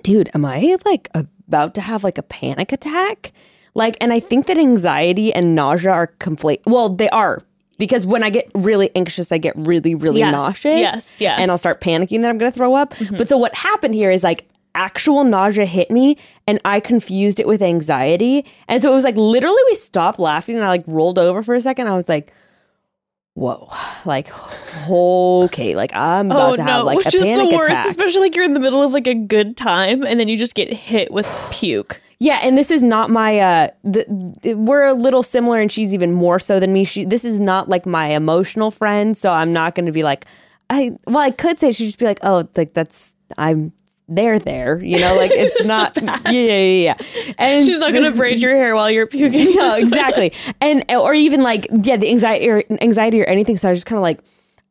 dude, am I like about to have like a panic attack? Like, and I think that anxiety and nausea are conflate. Well, they are because when I get really anxious, I get really, really Yes, nauseous. yes, yes. And I'll start panicking that I'm going to throw up. Mm-hmm. But so what happened here is like actual nausea hit me and I confused it with anxiety. And so it was like literally we stopped laughing and I like rolled over for a second. I was like, whoa, like, okay, like I'm about oh to no, have like which a is panic the worst, attack. especially like you're in the middle of like a good time and then you just get hit with puke. Yeah, and this is not my. uh We're a little similar, and she's even more so than me. She. This is not like my emotional friend, so I'm not going to be like. I well, I could say she'd just be like, oh, like that's I'm there, there. You know, like it's *laughs* not. Yeah, yeah, yeah. yeah. And She's not gonna braid your hair while you're puking. *laughs* no, exactly. And or even like yeah, the anxiety or anxiety or anything. So I was just kind of like,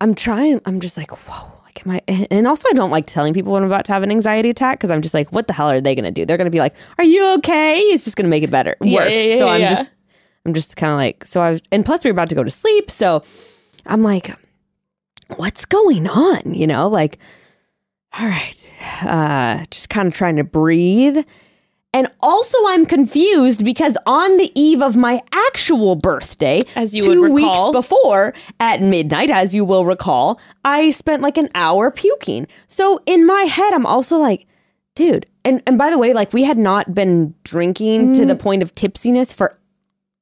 I'm trying. I'm just like, whoa. Like, am I? And also, I don't like telling people when I'm about to have an anxiety attack because I'm just like, what the hell are they gonna do? They're gonna be like, are you okay? It's just gonna make it better, worse. yeah, yeah, so I'm yeah. just, I'm just kind of like, so I was, and plus we were about to go to sleep, so I'm like, what's going on? You know, like, all right, uh, just kind of trying to breathe. And also, I'm confused because on the eve of my actual birthday, As you two weeks before at midnight, as you will recall, I spent like an hour puking. So in my head, I'm also like, dude. And and by the way, like we had not been drinking to the point of tipsiness for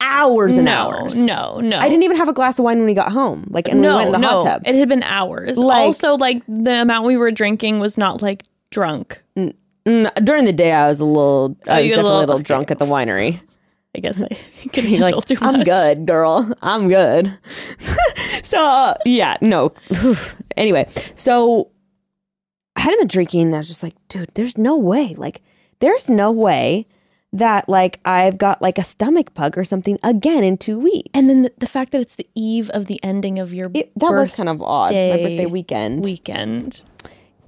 hours and no, hours. no, no. I didn't even have a glass of wine when we got home. Like, and no, we went in the no. hot tub. It had been hours. Like- also, like the amount we were drinking was not like drunk. Mm, during the day, I was a little, I Oh, was you a definitely a little- little okay. drunk at the *laughs* winery. I guess I *laughs* can handle like, too much. I'm good, girl. I'm good. *laughs* so uh, yeah, no. anyway, so I had been drinking. And I was just like, dude, there's no way. Like, there's no way that like I've got like a stomach bug or something again in two weeks. And then the, the fact that it's the eve of the ending of your it, that was kind of odd. My birthday weekend. weekend.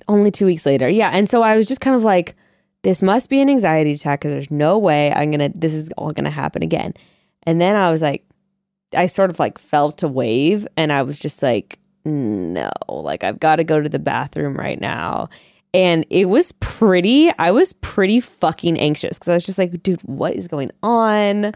Only two weeks later. Yeah. And so I was just kind of like, this must be an anxiety attack because there's no way I'm going to, this is all going to happen again. And then I was like, I sort of like felt a wave and I was just like, no, like I've got to go to the bathroom right now. And it was pretty, I was pretty fucking anxious because I was just like, dude, what is going on?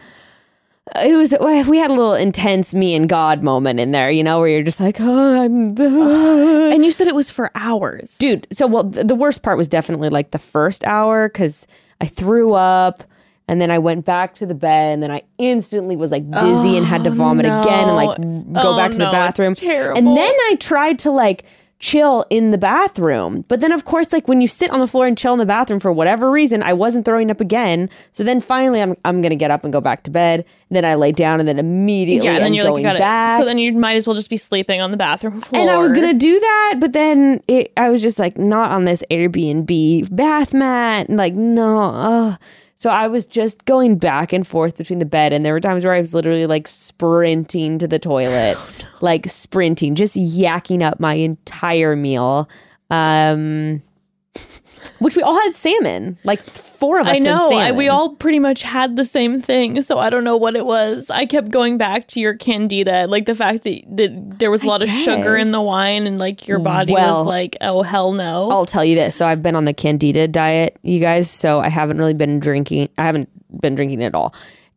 It was, we had a little intense me and God moment in there, you know, where you're just like, oh, I'm, *sighs* And you said it was for hours. dude so well th- the worst part was definitely like the first hour because i threw up and then i went back to the bed and then i instantly was like dizzy and had to oh, vomit again and like go Oh, back to no, the bathroom terrible. and then i tried to like chill in the bathroom but then of course like when you sit on the floor and chill in the bathroom for whatever reason i wasn't throwing up again so then finally i'm, I'm gonna get up and go back to bed and then i lay down and then immediately yeah, and then i'm you're going gotta, back so then you might as well just be sleeping on the bathroom floor. *laughs* and I was gonna do that, but then it, I was just like, not on this Airbnb bath mat. Like, no. ugh. So I was just going back and forth between the bed, and there were times where I was literally like sprinting to the toilet, *laughs* like sprinting, just yakking up my entire meal. Um, which we all had salmon, like four of us. I had know. I, we all pretty much had the same thing, so I don't know what it was. I kept going back to your candida, like the fact that, that there was a lot of sugar in the wine, and like your body Well, was like, "Oh hell no!" I'll tell you this. So I've been on the candida diet, you guys. So I haven't really been drinking. I haven't been drinking at all,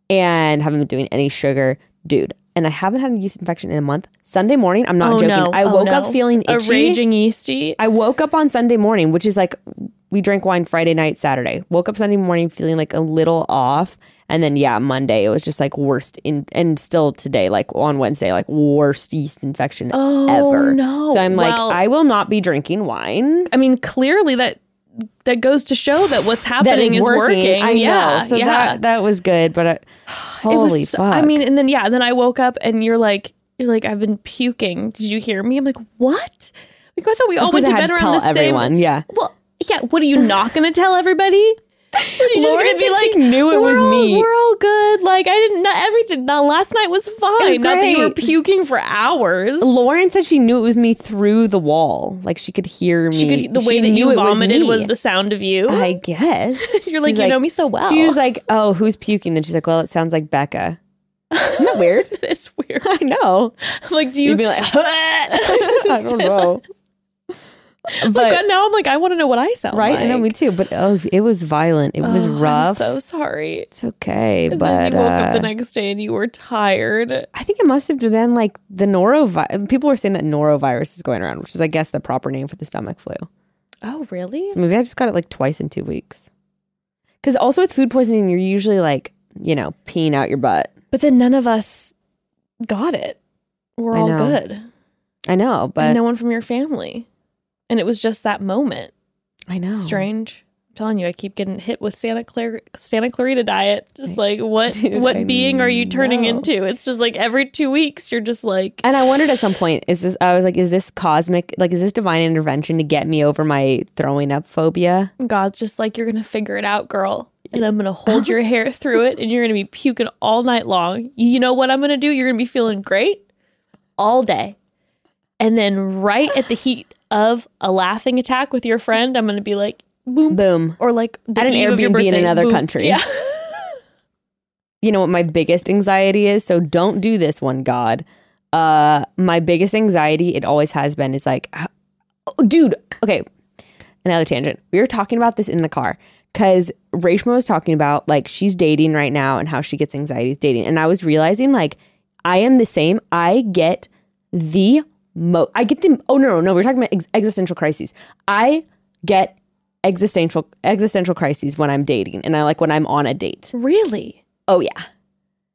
and haven't been doing any sugar, dude. And I haven't had a yeast infection in a month. Sunday morning, I'm not oh joking. no! I Oh, woke no. up feeling itchy. a raging yeasty. I woke up on Sunday morning, which is like we drank wine Friday night, Saturday. Woke up Sunday morning feeling like a little off, and then yeah, Monday it was just like worst in, and still today, like on Wednesday, like worst yeast infection oh, ever. no. So I'm like, I will not be drinking wine. I mean, clearly that that goes to show that what's that happening is working. I yeah, know. So yeah. that that was good, but I, *sighs* holy was. fuck! I mean, and then yeah, and then I woke up and you're like, you're like, I've been puking. Did you hear me? I'm like, what? Like I thought we all went to bed to around tell the same. everyone. Yeah, Well, yeah. What are you not going to tell everybody? What, are you just Lauren gonna be like, she knew it was all- me." We're all good. Like I didn't know everything. Now last night was fine. was not that you were puking for hours. Lauren said she knew it was me through the wall, like she could hear me. She could, the way She that you it was vomited was, the sound of you. I *laughs* guess You're like, you know me so well. She was like, "Oh, who's puking?" Then she's like, "Well, it sounds like Bekah." Isn't that weird? *laughs* it's weird. I know. I'm like, do you? You'd be like, *laughs* I don't know. *laughs* but But now I'm like, I want to know what I sound right, like. I know me too. But oh, it was violent. It was Oh, I'm rough. so sorry. it's okay, And but then you woke up the uh, next day and you were tired. I think it must have been like the norovirus. People were saying that norovirus is going around, which is, I guess, the proper name for the stomach flu. Oh, really? So maybe I just got it like twice in two weeks. Because also with food poisoning, you're usually like, you know, peeing out your butt. But then none of us got it. We're all good. I know, but and no one from your family. And it was just that moment. I know. Strange. I'm telling you, I keep getting hit with Santa Clara Santa Clarita diet. Just like what *laughs* Dude, what I being are you turning into? It's just like every two weeks you're just like And I wondered at some point, is this? I was like, is this cosmic? Like, is this divine intervention to get me over my throwing up phobia? God's just like, you're gonna figure it out, girl. And I'm gonna hold your hair *laughs* through it and you're gonna be puking all night long. You know what I'm gonna do? You're gonna be feeling great all day. And then right at the heat of a laughing attack with your friend, I'm gonna be like, boom. Boom. Or like At an Airbnb in another boom. country. Yeah. *laughs* You know what my biggest anxiety is? So don't do this one, God. Uh, my biggest anxiety, it always has been, is like, oh, dude. Okay, another tangent. We were talking about this in the car because Rachma was talking about like she's dating right now and how she gets anxiety with dating, and I was realizing like I am the same. I get the mo. I get the. Oh no, no, no. We're talking about ex- existential crises. I get existential existential crises when I'm dating, and I like when I'm on a date. Really? Oh yeah.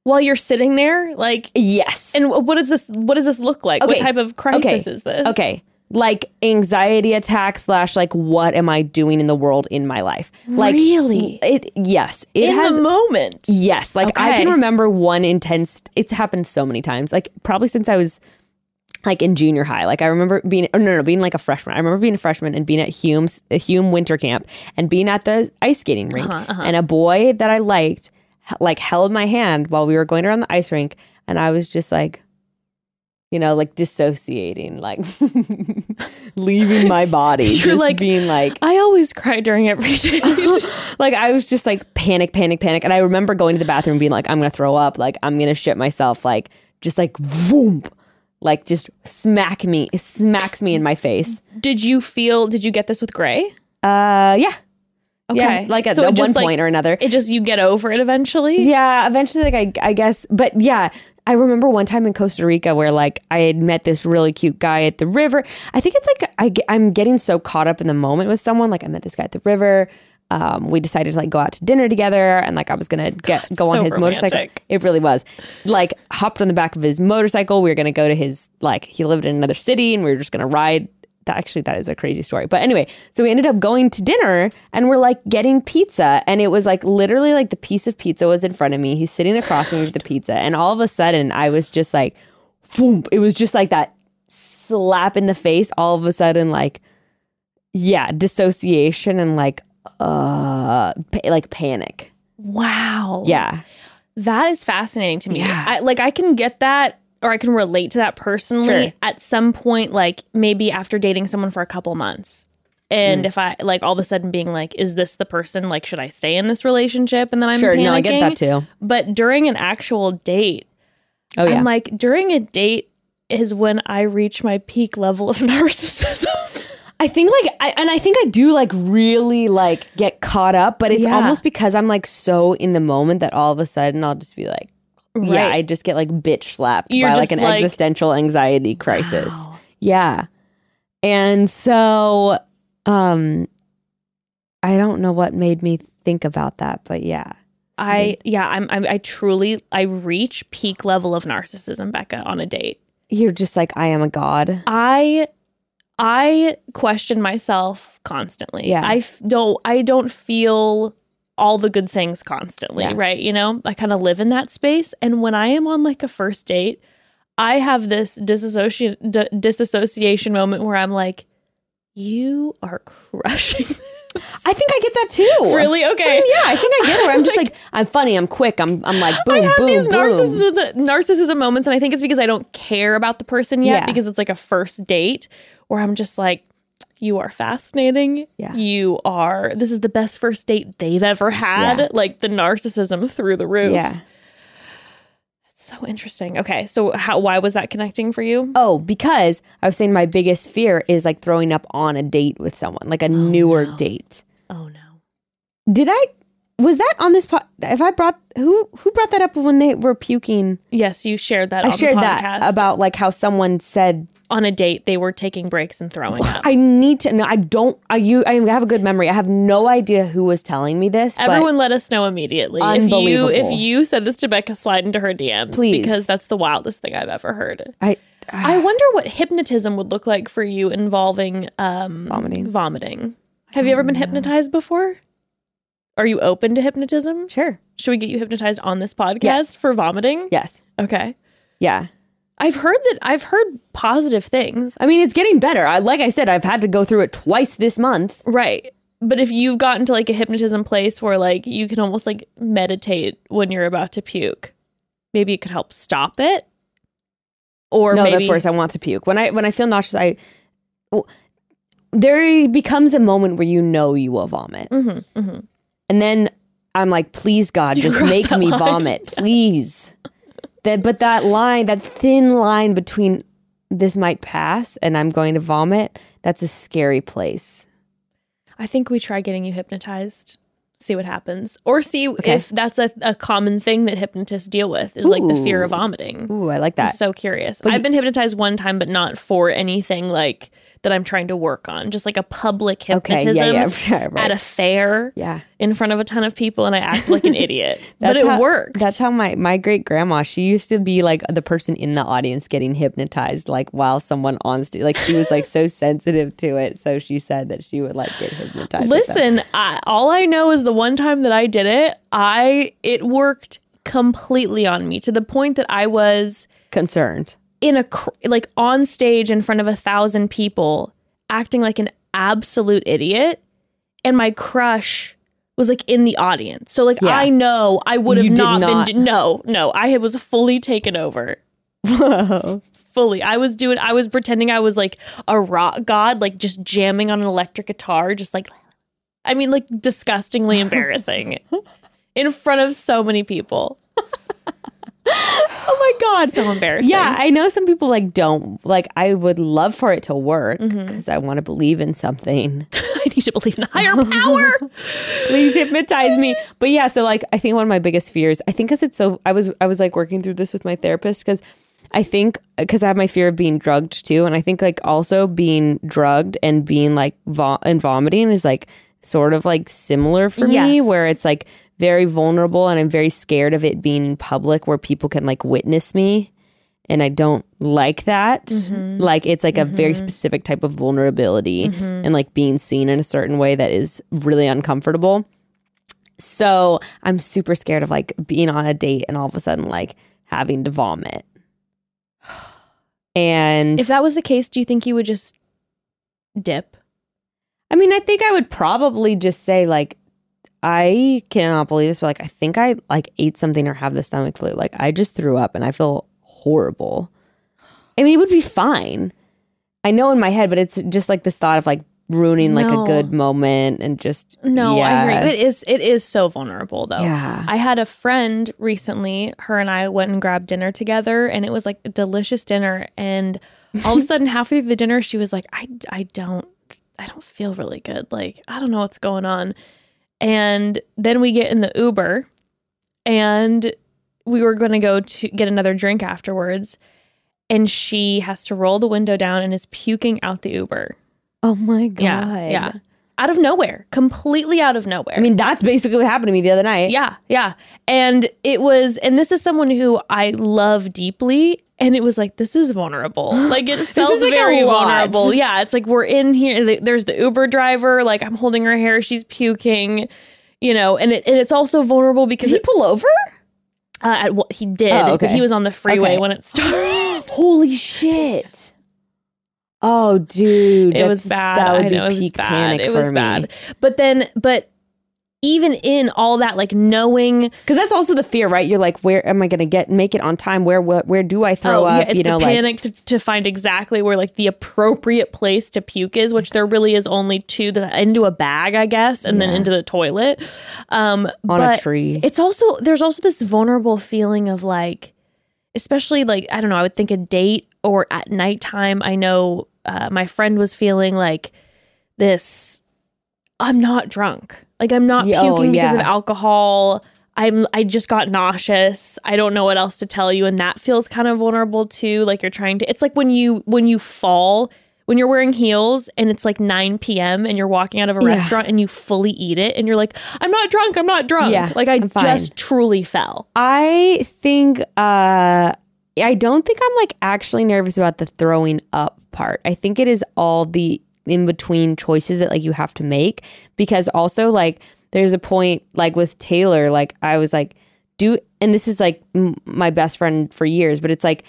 While you're sitting there, like Yes. and what does this what does this look like? What type of crisis Okay. is this? Okay. like anxiety attack slash like what am I doing in the world in my life? Like Really? it yes. It In has the moment. Yes, like I can remember one intense. It's happened so many times. Like probably since I was like in junior high. Like I remember being oh, no no being like a freshman. I remember being a freshman and being at Hume's Hume winter camp and being at the ice skating rink. Uh-huh, And a boy that I liked like held my hand while we were going around the ice rink, and I was just like. You know, like dissociating, like *laughs* leaving my body, *laughs* You're just like, being like, I always cry during every date. *laughs* like I was just like panic, panic, panic. And I remember going to the bathroom being like, I'm gonna throw up, like I'm gonna shit myself, like just like boom, like just smack me, it smacks me in my face. did you feel? Did you get this with Gray? Uh yeah. Okay, Yeah, like at, So at one like- point or another. It just you get over it eventually. Yeah, eventually, like I, I guess, but yeah, I remember one time in Costa Rica where like I had met this really cute guy at the river. I think it's like I, I'm getting so caught up in the moment with someone. Like I met this guy at the river. Um, we decided to like go out to dinner together, and like I was gonna get go on so his motorcycle. It really was. Like hopped on the back of his motorcycle. We were gonna go to his like he lived in another city, and we were just gonna ride. That actually that is a crazy story. But anyway, so we ended up going to dinner and we're like getting pizza and it was like literally like the piece of pizza was in front of me. He's sitting across from me with the pizza and all of a sudden I was just like boom. It was just like that slap in the face all of a sudden like yeah, dissociation and like uh pa- like panic. Wow. Yeah. That is fascinating to me. Yeah. I, like I can get that or I can relate to that personally Sure. at some point like maybe after dating someone for a couple months. And Mm. if I like all of a sudden being like, is this the person? Like, should I stay in this relationship? And then I'm Sure, panicking. no, I get that too. But during an actual date, Oh yeah. I'm like, during a date is when I reach my peak level of *laughs* narcissism. I think like I, and I think I do like really like get caught up, but it's Yeah. almost because I'm like so in the moment that all of a sudden I'll just be like, yeah, I just get like bitch slapped You're by like an like- existential anxiety crisis. Wow. Yeah. And so um I don't know what made me think about that, but yeah. I yeah, I'm, I'm I truly I reach peak level of narcissism, Bekah, on a date. You're just like I am a god. I I question myself constantly. Yeah. I f- don't I don't feel all the good things constantly, Yeah. right? You know, I kind of live in that space and when I am on like a first date, I have this disassociation d- disassociation moment where I'm like you are crushing *laughs* I think I get that too. really okay Yeah, I think I get it. I'm just *laughs* like, I'm funny, I'm quick, I'm I'm like boom, I have boom, these boom. narcissism narcissism moments, and I think it's because I don't care about the person yet Yeah. because it's like a first date where I'm just like, you are fascinating. Yeah. You are. This is the best first date they've ever had. Yeah. Like the narcissism through the roof. Yeah. It's so interesting. Okay, so how? Why was that connecting for you? Oh, because I was saying my biggest fear is like throwing up on a date with someone, like a oh, newer date. Oh no. Did I? Was that on this? Po- if I brought who who brought that up when they were puking? Yes, you shared that. I on the shared podcast that about like how someone said on a date they were taking breaks and throwing up. I need to know. I don't. I you. I have a good memory. I have no idea who was telling me this. but Everyone let us know immediately. If you Unbelievable. if you said this to Bekah, slide into her DMs. Please. Because that's the wildest thing I've ever heard. I I wonder what hypnotism would look like for you involving um vomiting. vomiting. Have you ever been hypnotized before? Are you open to hypnotism? Sure. Should we get you hypnotized on this podcast Yes. for vomiting? Yes. Okay. Yeah. I've heard that I've heard positive things. I mean, it's getting better. I like I said, I've had to go through it twice this month. Right. But if you've gotten to like a hypnotism place where like you can almost like meditate when you're about to puke, maybe it could help stop it. Or no, maybe that's worse. I want to puke. When I when I feel nauseous, I oh, there becomes a moment where you know you will vomit, Mhm, mhm. and then I'm like, please God, just make me line. vomit, please. That, but that line, that thin line between this might pass and I'm going to vomit, that's a scary place. I think we try getting you hypnotized, see what happens, or see if that's a, a common thing that hypnotists deal with is like the fear of vomiting. Ooh, I like I'm that. so curious. I've been hypnotized one time, but not for anything like that I'm trying to work on, just like a public Okay, hypnotism yeah, yeah, *laughs* right, right. at a fair Yeah. in front of a ton of people and I act like an *laughs* idiot. but it how, worked. That's how my my great grandma. She used to be like the person in the audience getting hypnotized, like while someone on stage. Like she was like so *laughs* sensitive to it, so she said that she would like get hypnotized. Listen, I, all I know is the one time that I did it, I it worked completely on me to the point that I was concerned. In a cr- like on stage in front of a thousand people acting like an absolute idiot and my crush was like in the audience. So like Yeah. i know i would have not, not- been no no i was fully taken over. *laughs* Fully. I was doing i was pretending i was like a rock god like just jamming on an electric guitar just like i mean like disgustingly *laughs* embarrassing in front of so many people *laughs* Oh my god. so embarrassing Yeah, I know some people like don't like. I would love for it to work mm-hmm. because I want to believe in something. *laughs* i need to believe in a higher power *laughs* Please hypnotize me. But yeah, so like I think one of my biggest fears. I think because it's so. I was I was like working through this with my therapist because I think because I have my fear of being drugged too, and I think like also being drugged and being like vom- and vomiting is like sort of like similar for me, where it's like very vulnerable and I'm very scared of it being in public where people can like witness me. And I don't like that. Mm-hmm. Like it's like a very mm-hmm. specific type of vulnerability mm-hmm. and like being seen in a certain way that is really uncomfortable. So I'm super scared of like being on a date and all of a sudden like having to vomit. *sighs* And If that was the case, do you think you would just dip? I mean, I think I would probably just say like, I cannot believe this, but like, I think I like ate something or have the stomach flu. Like, I just threw up and I feel horrible. I mean, it would be fine. I know in my head, but it's just like this thought of like ruining like a good moment and just No, yeah. I agree. It is it is so vulnerable though. Yeah. I had a friend recently, her and I went and grabbed dinner together and it was like a delicious dinner and all of a *laughs* sudden halfway through the dinner she was like I I don't I don't feel really good. Like I don't know what's going on. And then we get in the Uber and we were going to go to get another drink afterwards and she has to roll the window down and is puking out the Uber. Oh my god. Yeah. Yeah. Out of nowhere, completely out of nowhere. I mean, that's basically what happened to me the other night. yeah, yeah. And it was, and this is someone who I love deeply. And it was like, this is vulnerable. *gasps* Like it felt like, very vulnerable. Yeah. It's like we're in here. There's the Uber driver. Like I'm holding her hair. She's puking, you know, and, it, and it's also vulnerable because Did he pull over? uh, at what he did, Oh, but okay. he was on the freeway Okay. when it started. *gasps* *gasps* Holy shit. Oh, dude. it was bad. That would I be know, it was peak bad. panic It for was me. bad. But then, but even in all that, like knowing Because that's also the fear, right? You're like, where am I going to get make it on time? Where where, where do I throw oh, up? yeah, you know, the like panic to, to find exactly where like the appropriate place to puke is, which there really is only two the into a bag, I guess, and then into the toilet. Um, on a tree. It's also there's also this vulnerable feeling of like, especially like I don't know. I would think a date or at nighttime. I know uh, my friend was feeling like this. I'm not drunk. Like I'm not Yeah, oh, puking because of alcohol. I'm I just got nauseous. I don't know what else to tell you and that feels kind of vulnerable too. Like you're trying to It's like when you when you fall when you're wearing heels and it's like 9 p.m. and you're walking out of a Yeah. restaurant and you fully eat it and you're like, I'm not drunk, I'm not drunk. Yeah, like I just truly fell. I think uh I don't think I'm like actually nervous about the throwing up part. I think it is all the in between choices that like you have to make. Because also like there's a point like with Taylor like I was like do and this is like m- my best friend for years but it's like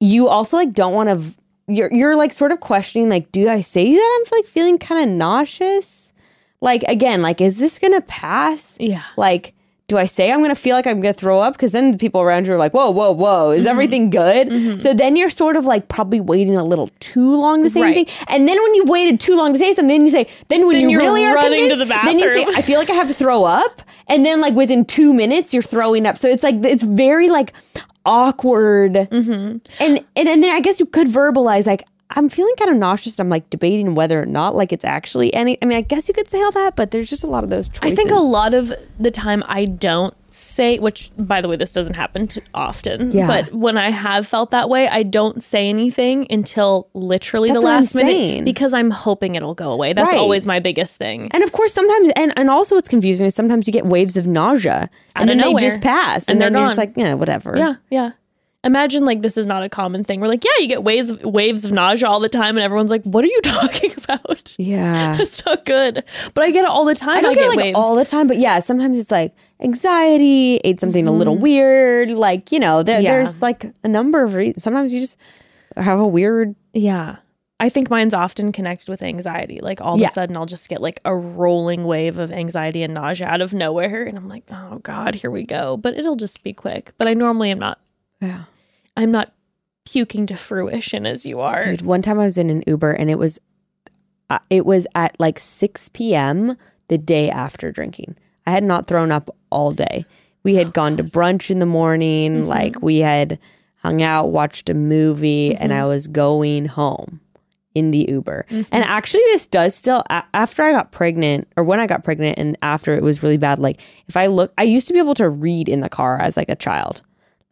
you also like don't want to you're you're like sort of questioning like do I say that I'm like feeling kind of nauseous? Like again like is this going to pass? Yeah. like do I say I'm gonna feel like I'm gonna throw up? Because then the people around you are like, whoa, whoa, whoa, is everything good? So then you're sort of like probably waiting a little too long to say Right. anything. And then when you've waited too long to say something, then you say, then when Then you really are running to convinced, the then you say. I feel like I have to throw up. And then like within two minutes, you're throwing up. So it's like it's very like awkward. Mm-hmm. And, and and then I guess you could verbalize like I'm feeling kind of nauseous. I'm like debating whether or not like it's actually any. I mean, I guess you could say all that, but there's just a lot of those choices. I think a lot of the time I don't say, which by the way, this doesn't happen too often. Yeah. But when I have felt that way, I don't say anything until literally That's the last minute because I'm hoping it'll go away. That's Right. always my biggest thing. And of course, sometimes, and, and also what's confusing is sometimes you get waves of nausea and then they just pass. And, And then they're you're just like, yeah, whatever. Yeah, yeah. Imagine like this is not a common thing. We're like, yeah, you get waves of, waves of nausea all the time, and everyone's like, "What are you *laughs* talking about?" Yeah. *laughs* It's not good. But I get it all the time. I don't I get, it, like waves. all the time, but yeah, sometimes it's like anxiety, ate something a little weird. Like, you know, there, Mm-hmm. Yeah. there's like a number of reasons. Sometimes you just have a weird, Yeah. I think mine's often connected with anxiety. Like all Yeah. of a sudden I'll just get like a rolling wave of anxiety and nausea out of nowhere and I'm like, "Oh god, here we go." But it'll just be quick. But I normally am not yeah. I'm not puking to fruition as you are. Dude, one time I was in an Uber and it was, uh, it was at like 6 p.m. the day after drinking. I had not thrown up all day. We had gone to brunch in the morning, mm-hmm. like we had hung out, watched a movie, and I mm-hmm. was going home in the Uber. Mm-hmm. And actually, this does still, a- after I got pregnant, or when I got pregnant, and after it was really bad, like if I look, I used to be able to read in the car as like a child.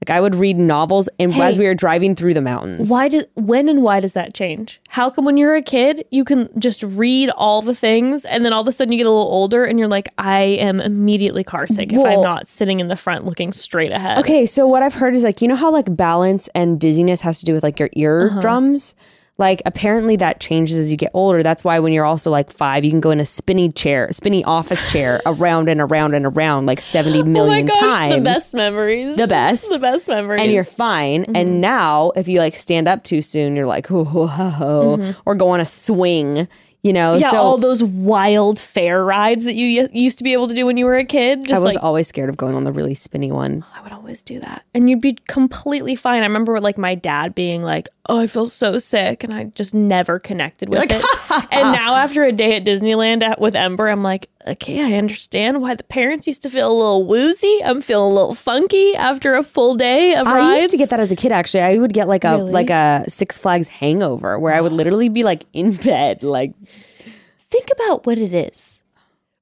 Like I would read novels and as we were driving through the mountains. Why did when and why does that change? How come when you're a kid you can just read all the things and then all of a sudden you get a little older and you're like I am immediately car sick if I'm not sitting in the front looking straight ahead. Okay, so what I've heard is like you know how like balance and dizziness has to do with like your uh-huh. eardrums. Like apparently that changes as you get older. That's why when you're also like five, you can go in a spinny chair, spinny office chair, *laughs* around and around and around like seventy Oh my gosh, times. the best memories. The best. The best memories. and you're fine. And mm-hmm. now, if you like stand up too soon, you're like, *laughs* ho, ho, ho, ho, mm-hmm. or go on a swing, you know? yeah, so all those wild fair rides that you y- used to be able to do when you were a kid. I was like always scared of going on the really spinny one. Oh, I would always do that, and you'd be completely fine. I remember like my dad being like, "Oh, I feel so sick," and I just never connected with it. and now after a day at Disneyland at, with Ember, I'm like, okay, I understand why the parents used to feel a little woozy. I'm feeling a little funky after a full day of rides. I used to get that as a kid. Actually, I would get like a Really? like a Six Flags hangover where I would *gasps* literally be like in bed, like think about what it is.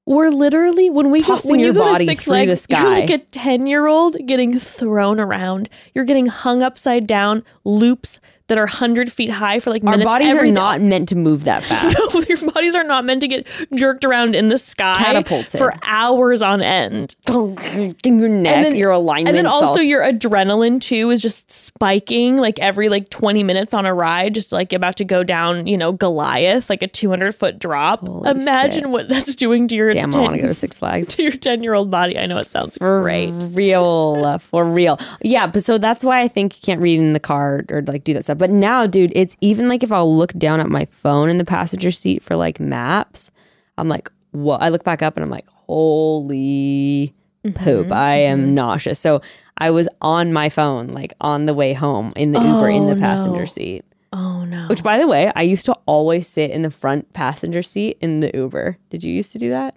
We're literally when we go, when you go body to Six Flags, you're like a ten year old getting thrown around. You're getting hung upside down, loops that are hundred feet high for like our minutes. bodies Every- are not meant to move that *laughs* fast. No, your bodies are not meant to get jerked around in the sky Catapulted. for hours on end. in your neck, your alignment, and then also your adrenaline too is just spiking like every like 20 minutes on a ride just like about to go down you know goliath like a 200 foot drop imagine shit. what that's doing to your damn. I 10 want to go to Six Flags. *laughs* to your 10 year old body i know it sounds great real for real yeah but so that's why i think you can't read in the car or like do that stuff but now dude it's even like if i'll look down at my phone in the passenger seat for like maps i'm like what i look back up and i'm like holy poop i am nauseous. So i was on my phone like on the way home in the uber in the passenger seat. Oh no. Which by the way i used to always sit in the front passenger seat in the uber. Did you used to do that?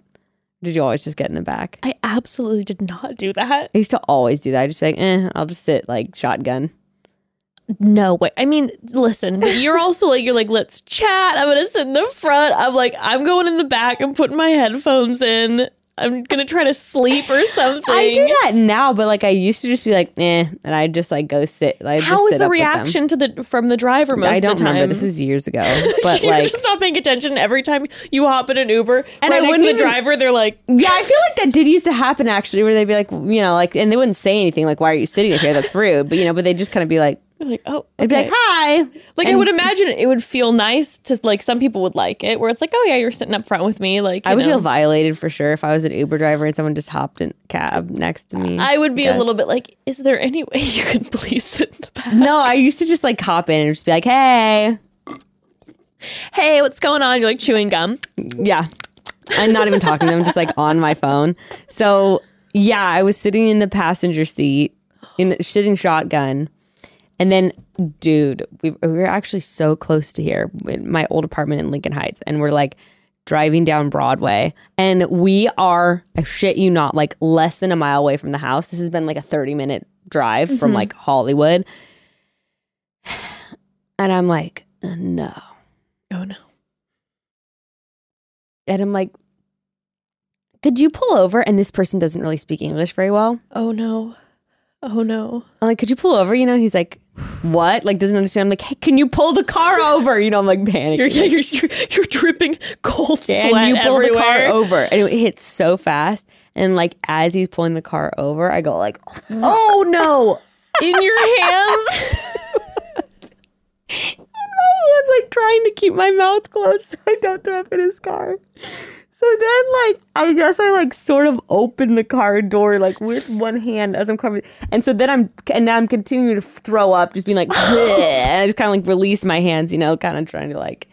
Did you always just get in the back? I absolutely did not do that. I used to always do that. I just be like, eh, I'll just sit like shotgun. No way i mean listen you're also like you're like let's chat i'm gonna sit in the front i'm like i'm going in the back i'm putting my headphones in i'm gonna try to sleep or something *laughs* I do that now, but like I used to just be like, eh, and I just like go sit. Like, How was the reaction to the from the driver most time? I don't of the time? remember. This was years ago, *laughs* but You're like, just not paying attention every time you hop in an Uber. And right I to wouldn't the even- driver, they're like, yeah, I feel like that did used to happen actually, where they'd be like, you know, like, and they wouldn't say anything, like, why are you sitting here? That's rude, but you know, but they just kind of be like, like, oh, I'd be like, hi, Like I would imagine it would feel nice to like some people would like it, where it's like, oh yeah, you're sitting up front with me. Like I would know. feel violated for sure if I was an Uber driver and someone just hopped in cab next to me. I would be a little bit like, is there any way you could please sit in the back? no, I used to just like hop in and just be like, hey, Hey, what's going on? You're like chewing gum. Yeah. I'm not even talking to them, just like on my phone. So yeah, I was sitting in the passenger seat in the sitting shotgun. And then, dude, we, we were actually so close to here, in my old apartment in Lincoln Heights, and we're like driving down Broadway, and we are, I shit you not, like less than a mile away from the house. This has been like a 30 minute drive from like Hollywood. And I'm like, "Uh, no. Oh no. And I'm like, could you pull over? And this person doesn't really speak English very well. Oh no. Oh no. I'm like, could you pull over? You know, he's like, what? Like, doesn't understand. I'm like, hey, can you pull the car over? You know, I'm like panicking. You're, yeah, you're, you're, you're dripping cold and sweat you pull everywhere. the car over. And it hits so fast. And like, as he's pulling the car over, I go like, *laughs* Oh no. In your *laughs* hands. I was like trying to keep my mouth closed so I don't throw up in his car. So then, like, I guess I like sort of open the car door like with one hand as I'm covering, and so then I'm and now I'm continuing to throw up, just being like, *laughs* and I just kind of like release my hands, you know, kind of trying to like,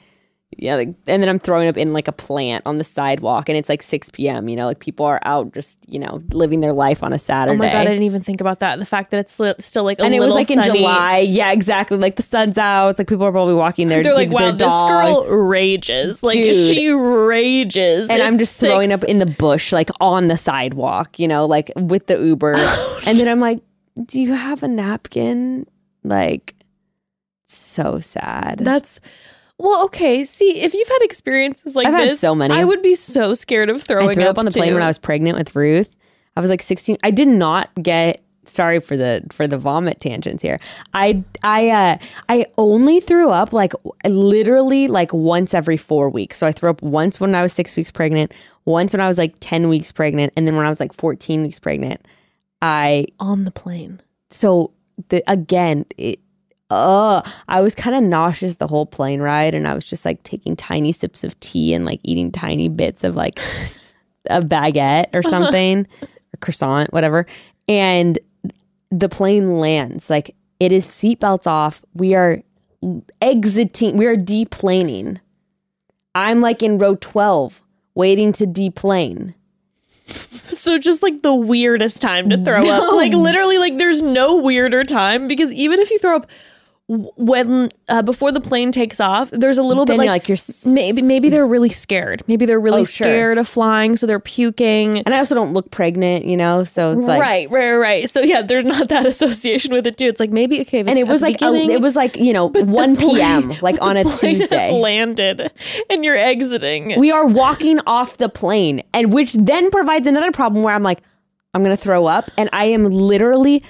yeah, like, and then I'm throwing up in like a plant on the sidewalk, and it's like 6 p.m. You know, like people are out just you know living their life on a Saturday. Oh my god, I didn't even think about that. The fact that it's li- still like a and it was like in. July. Yeah, exactly. Like the sun's out. It's like people are probably walking their They're like, their wow, this dog. girl rages. Like Dude. she rages. and I'm just throwing up in the bush, like on the sidewalk, you know, like with the Uber. *laughs* Oh, and then I'm like, "Do you have a napkin?" Like, so sad. That's well, okay. See, if you've had experiences like I've had this, so many. I would be so scared of throwing I threw up on the plane when I was pregnant with Ruth. I was like 16. I did not get. Sorry for the for the vomit tangents here. I I uh I only threw up like literally like once every four weeks. So I threw up once when I was six weeks pregnant, once when I was like ten weeks pregnant, and then when I was like fourteen weeks pregnant. I on the plane. so the again it uh i was kind of nauseous the whole plane ride and i was just like taking tiny sips of tea and like eating tiny bits of like *laughs* a baguette or something or croissant whatever and the plane lands. Like it is seatbelts off. We are exiting we are deplaning. I'm like in row 12 waiting to deplane. *laughs* So just like the weirdest time to throw up. Like literally, like there's no weirder time because even if you throw up when uh, before the plane takes off, there's a little Then bit like, like, you're s- maybe maybe they're really scared. Maybe they're really Oh, sure. scared of flying, so they're puking. and i also don't look pregnant you know so it's like right, right, right. So yeah, there's not that *laughs* association with it too. It's like maybe okay, and it was like a, it was like you know 1 p.m *laughs* like on a tuesday landed, and you're exiting. we are walking *laughs* off the plane and which then provides another problem where i'm like i'm gonna throw up and i am literally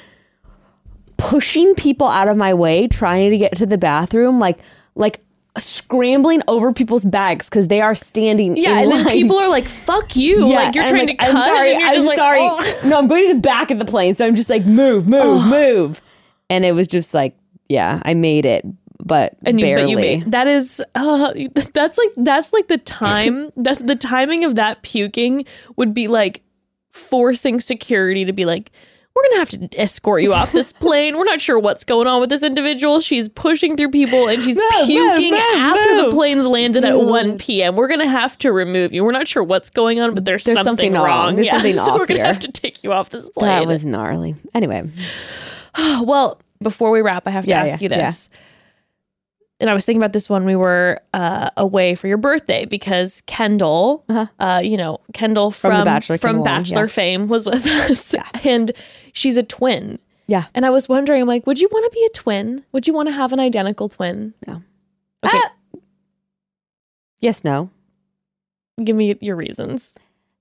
pushing people out of my way trying to get to the bathroom like like scrambling over people's bags because they are standing yeah, and then people are like, "Fuck you!" Yeah, like you're trying like, to cut. I'm sorry. I'm like, sorry. "Oh." *laughs* No, I'm going to the back of the plane, so I'm just like move, move, move, and it was just like, yeah, I made it, but and you, barely. but you made that is uh, *laughs* that's like that's like the time *laughs* that's the timing of that puking would be like forcing security to be like we're gonna have to escort you off this plane. We're not sure what's going on with this individual. She's pushing through people and she's move, puking move, after the plane's landed at 1 p.m we're gonna have to remove you. We're not sure what's going on but there's, There's something, something wrong. There's Yeah, something *laughs* so we're gonna here. have to take you off this plane. that was gnarly. Anyway, *sighs* well, before we wrap, I have to Yeah, ask yeah, you this. And I was thinking about this when we were uh, away for your birthday because Kendall, uh you know, Kendall from, The Bachelor, from Bachelor yeah. fame was with *laughs* us, and she's a twin. yeah. And I was wondering, I'm like, would you want to be a twin? Would you want to have an identical twin? No. Okay, Ah. Yes, no. give me your reasons.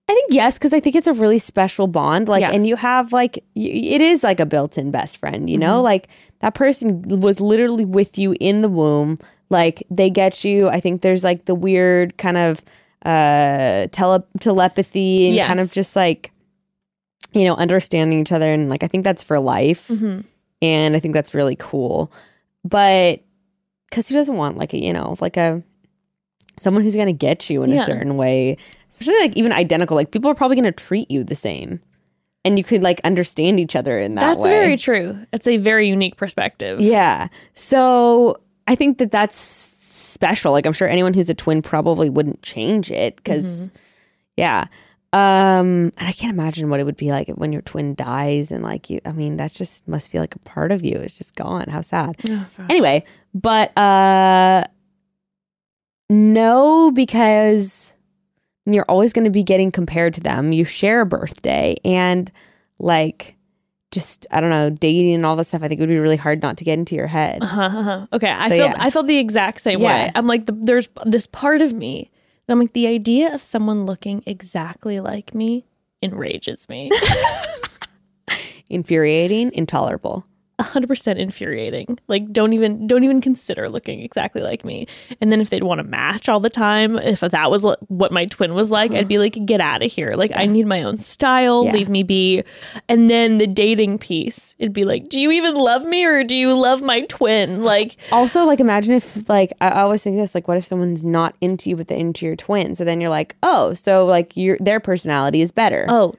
I think yes, because I think it's a really special bond. Like, Yeah. and you have like, y- it is like a built-in best friend. You Mm-hmm. know, like that person was literally with you in the womb. Like they get you. I think there's like the weird kind of uh tele- telepathy and kind of just like, you know, understanding each other. And like, I think that's for life. Mm-hmm. and I think that's really cool. But because who doesn't want like a you know like a someone who's gonna get you in Yeah. a certain way, especially like even identical. Like people are probably gonna treat you the same, and you could like understand each other in that That's way. very true. It's a very unique perspective. yeah. So I think that that's special. Like I'm sure anyone who's a twin probably wouldn't change it because Mm-hmm. yeah. Um, and I can't imagine what it would be like when your twin dies and like you. I mean, that just must feel like a part of you. It's just gone. How sad. Oh, anyway, but uh, no, because you're always going to be getting compared to them. You share a birthday, and like, just I don't know dating and all that stuff. I think it would be really hard not to get into your head. *laughs* Okay, I So, felt yeah. I felt the exact same Yeah. way. I'm like, the, there's this part of me. that I'm like, the idea of someone looking exactly like me enrages me. *laughs* Infuriating, intolerable. 100% infuriating. Like, don't even don't even consider looking exactly like me. And then if they'd want to match all the time, if that was what my twin was like, I'd be like, get out of here. Like, I need my own style. Yeah. Leave me be. And then the dating piece, it'd be like, do you even love me or do you love my twin? Like, Also, like imagine if like I I always think this like what if someone's not into you but they're into your twin? So then you're like, oh, so like your their personality is better. oh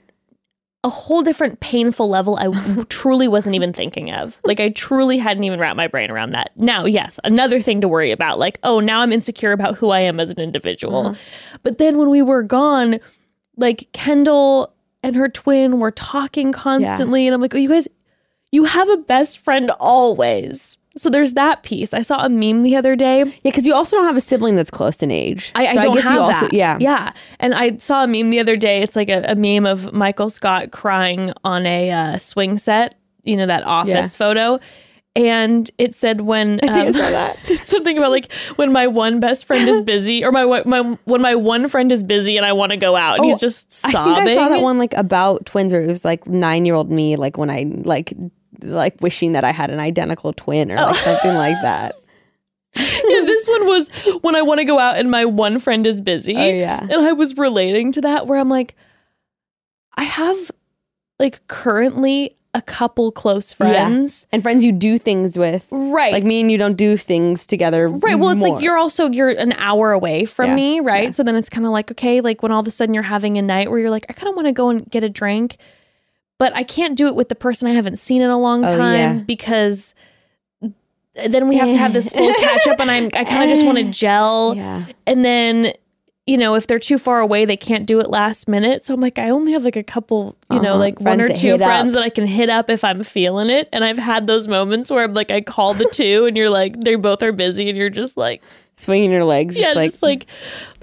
a whole different painful level I *laughs* truly wasn't even thinking of. Like I truly hadn't even wrapped my brain around that. Now, yes, another thing to worry about. Like, oh, now I'm insecure about who I am as an individual. Uh-huh. But then when we were gone, like Kendall and her twin were talking constantly and I'm like, "Oh, you guys you have a best friend always." So there's that piece. I saw a meme the other day Yeah, because you also don't have a sibling that's close in age. I, I So don't guess have you also, that. Yeah, yeah. And I saw a meme the other day. It's like a, a meme of Michael Scott crying on a uh, swing set. You know that office Yeah. photo. And it said when *laughs* I I um, saw that. *laughs* something about like when my one best friend is busy, or my my when my one friend is busy and I want to go out, and he's Oh, just I sobbing. think I saw that one like about twins or it was like nine year old me, like when I like like wishing that I had an identical twin or like something *laughs* like that. yeah, this one was when I want to go out and my one friend is busy. Oh, yeah. And I was relating to that where I'm like, I have like currently a couple close friends. And friends you do things with. Right. Like me and you don't do things together. Right. Well, it's more. like you're also you're an hour away from Yeah, me, right? yeah. So then it's kind of like okay, like when all of a sudden you're having a night where you're like, I kind of want to go and get a drink, but I can't do it with the person I haven't seen in a long Oh, time yeah. because then we have to have this full *laughs* catch up, and I'm I kind of just want to *laughs* gel, Yeah. and then. You know, if they're too far away, they can't do it last minute. So I'm like, I only have like a couple, you know, Uh-huh. like one or two hit up. friends that I can hit up if I'm feeling it. And I've had those moments where I'm like, I call the two, and you're like, they both are busy, and you're just like, Swinging your legs. yeah, just like, just like,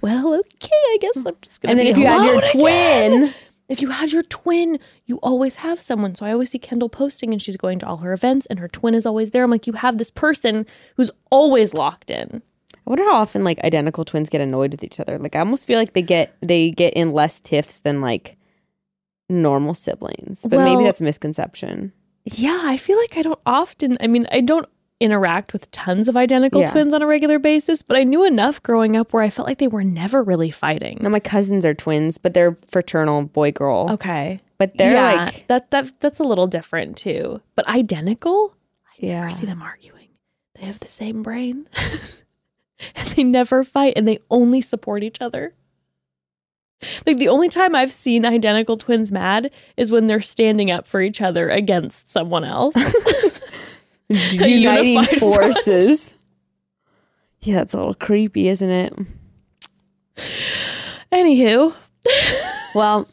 well, okay, I guess I'm just gonna. and then if you had your twin, again. *laughs* if you had your twin, you always have someone. So I always see Kendall posting, and she's going to all her events, and her twin is always there. I'm like, you have this person who's always locked in. I wonder how often like identical twins get annoyed with each other. Like I almost feel like they get they get in less tiffs than like normal siblings. But maybe that's a misconception. Yeah, I feel like I don't often. I mean, I don't interact with tons of identical Yeah. twins on a regular basis, but I knew enough growing up where I felt like they were never really fighting. Now my cousins are twins, but they're fraternal boy girl. Okay. But they're yeah, like that that that's a little different too. But identical? yeah. never see them arguing. They have the same brain. *laughs* and they never fight and they only support each other. Like the only time I've seen identical twins mad is when they're standing up for each other against someone else. *laughs* Uniting unified *laughs* front. forces. Yeah, that's a little creepy, isn't it? Anywho, Well,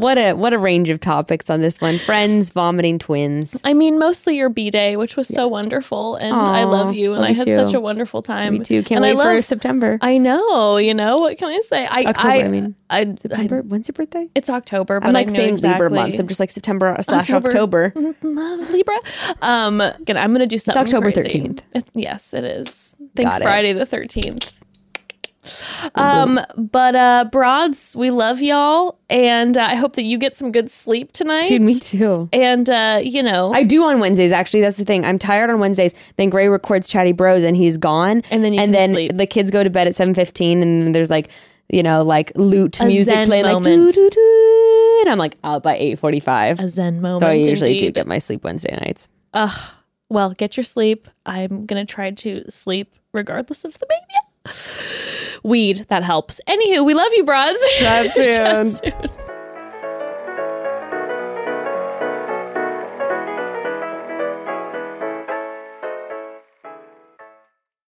what a what a range of topics on this one. Friends, vomiting twins. I mean mostly your B day, which was so wonderful, and I love you, and I had too. such a wonderful time. Me too. Can't and wait I for September. I know, you know what can I say? I October, I, I mean. I, September. I- When's your birthday? it's October, but I'm like I saying exactly. Libra months. I'm just like September slash October. October. *laughs* Libra. Um, again, I'm gonna do something. October crazy. 13th. It- yes, it is. Think Got it. Friday the thirteenth. Um, but uh, broads, we love y'all, and uh, I hope that you get some good sleep tonight. Dude, me too. And uh, you know, I do on Wednesdays. Actually, that's the thing. I'm tired on Wednesdays. Then Gray records Chatty Bros, and he's gone. And then you and then sleep. the kids go to bed at 7:15, and then there's like you know like lute A music playing like moment. doo, doo, doo, and I'm like out by 8:45. a zen moment. So I usually do get my sleep Wednesday nights. Ugh. Well, get your sleep. I'm gonna try to sleep regardless of the mania. Weed that helps. Anywho, we love you, broads. Chat Chat soon. soon.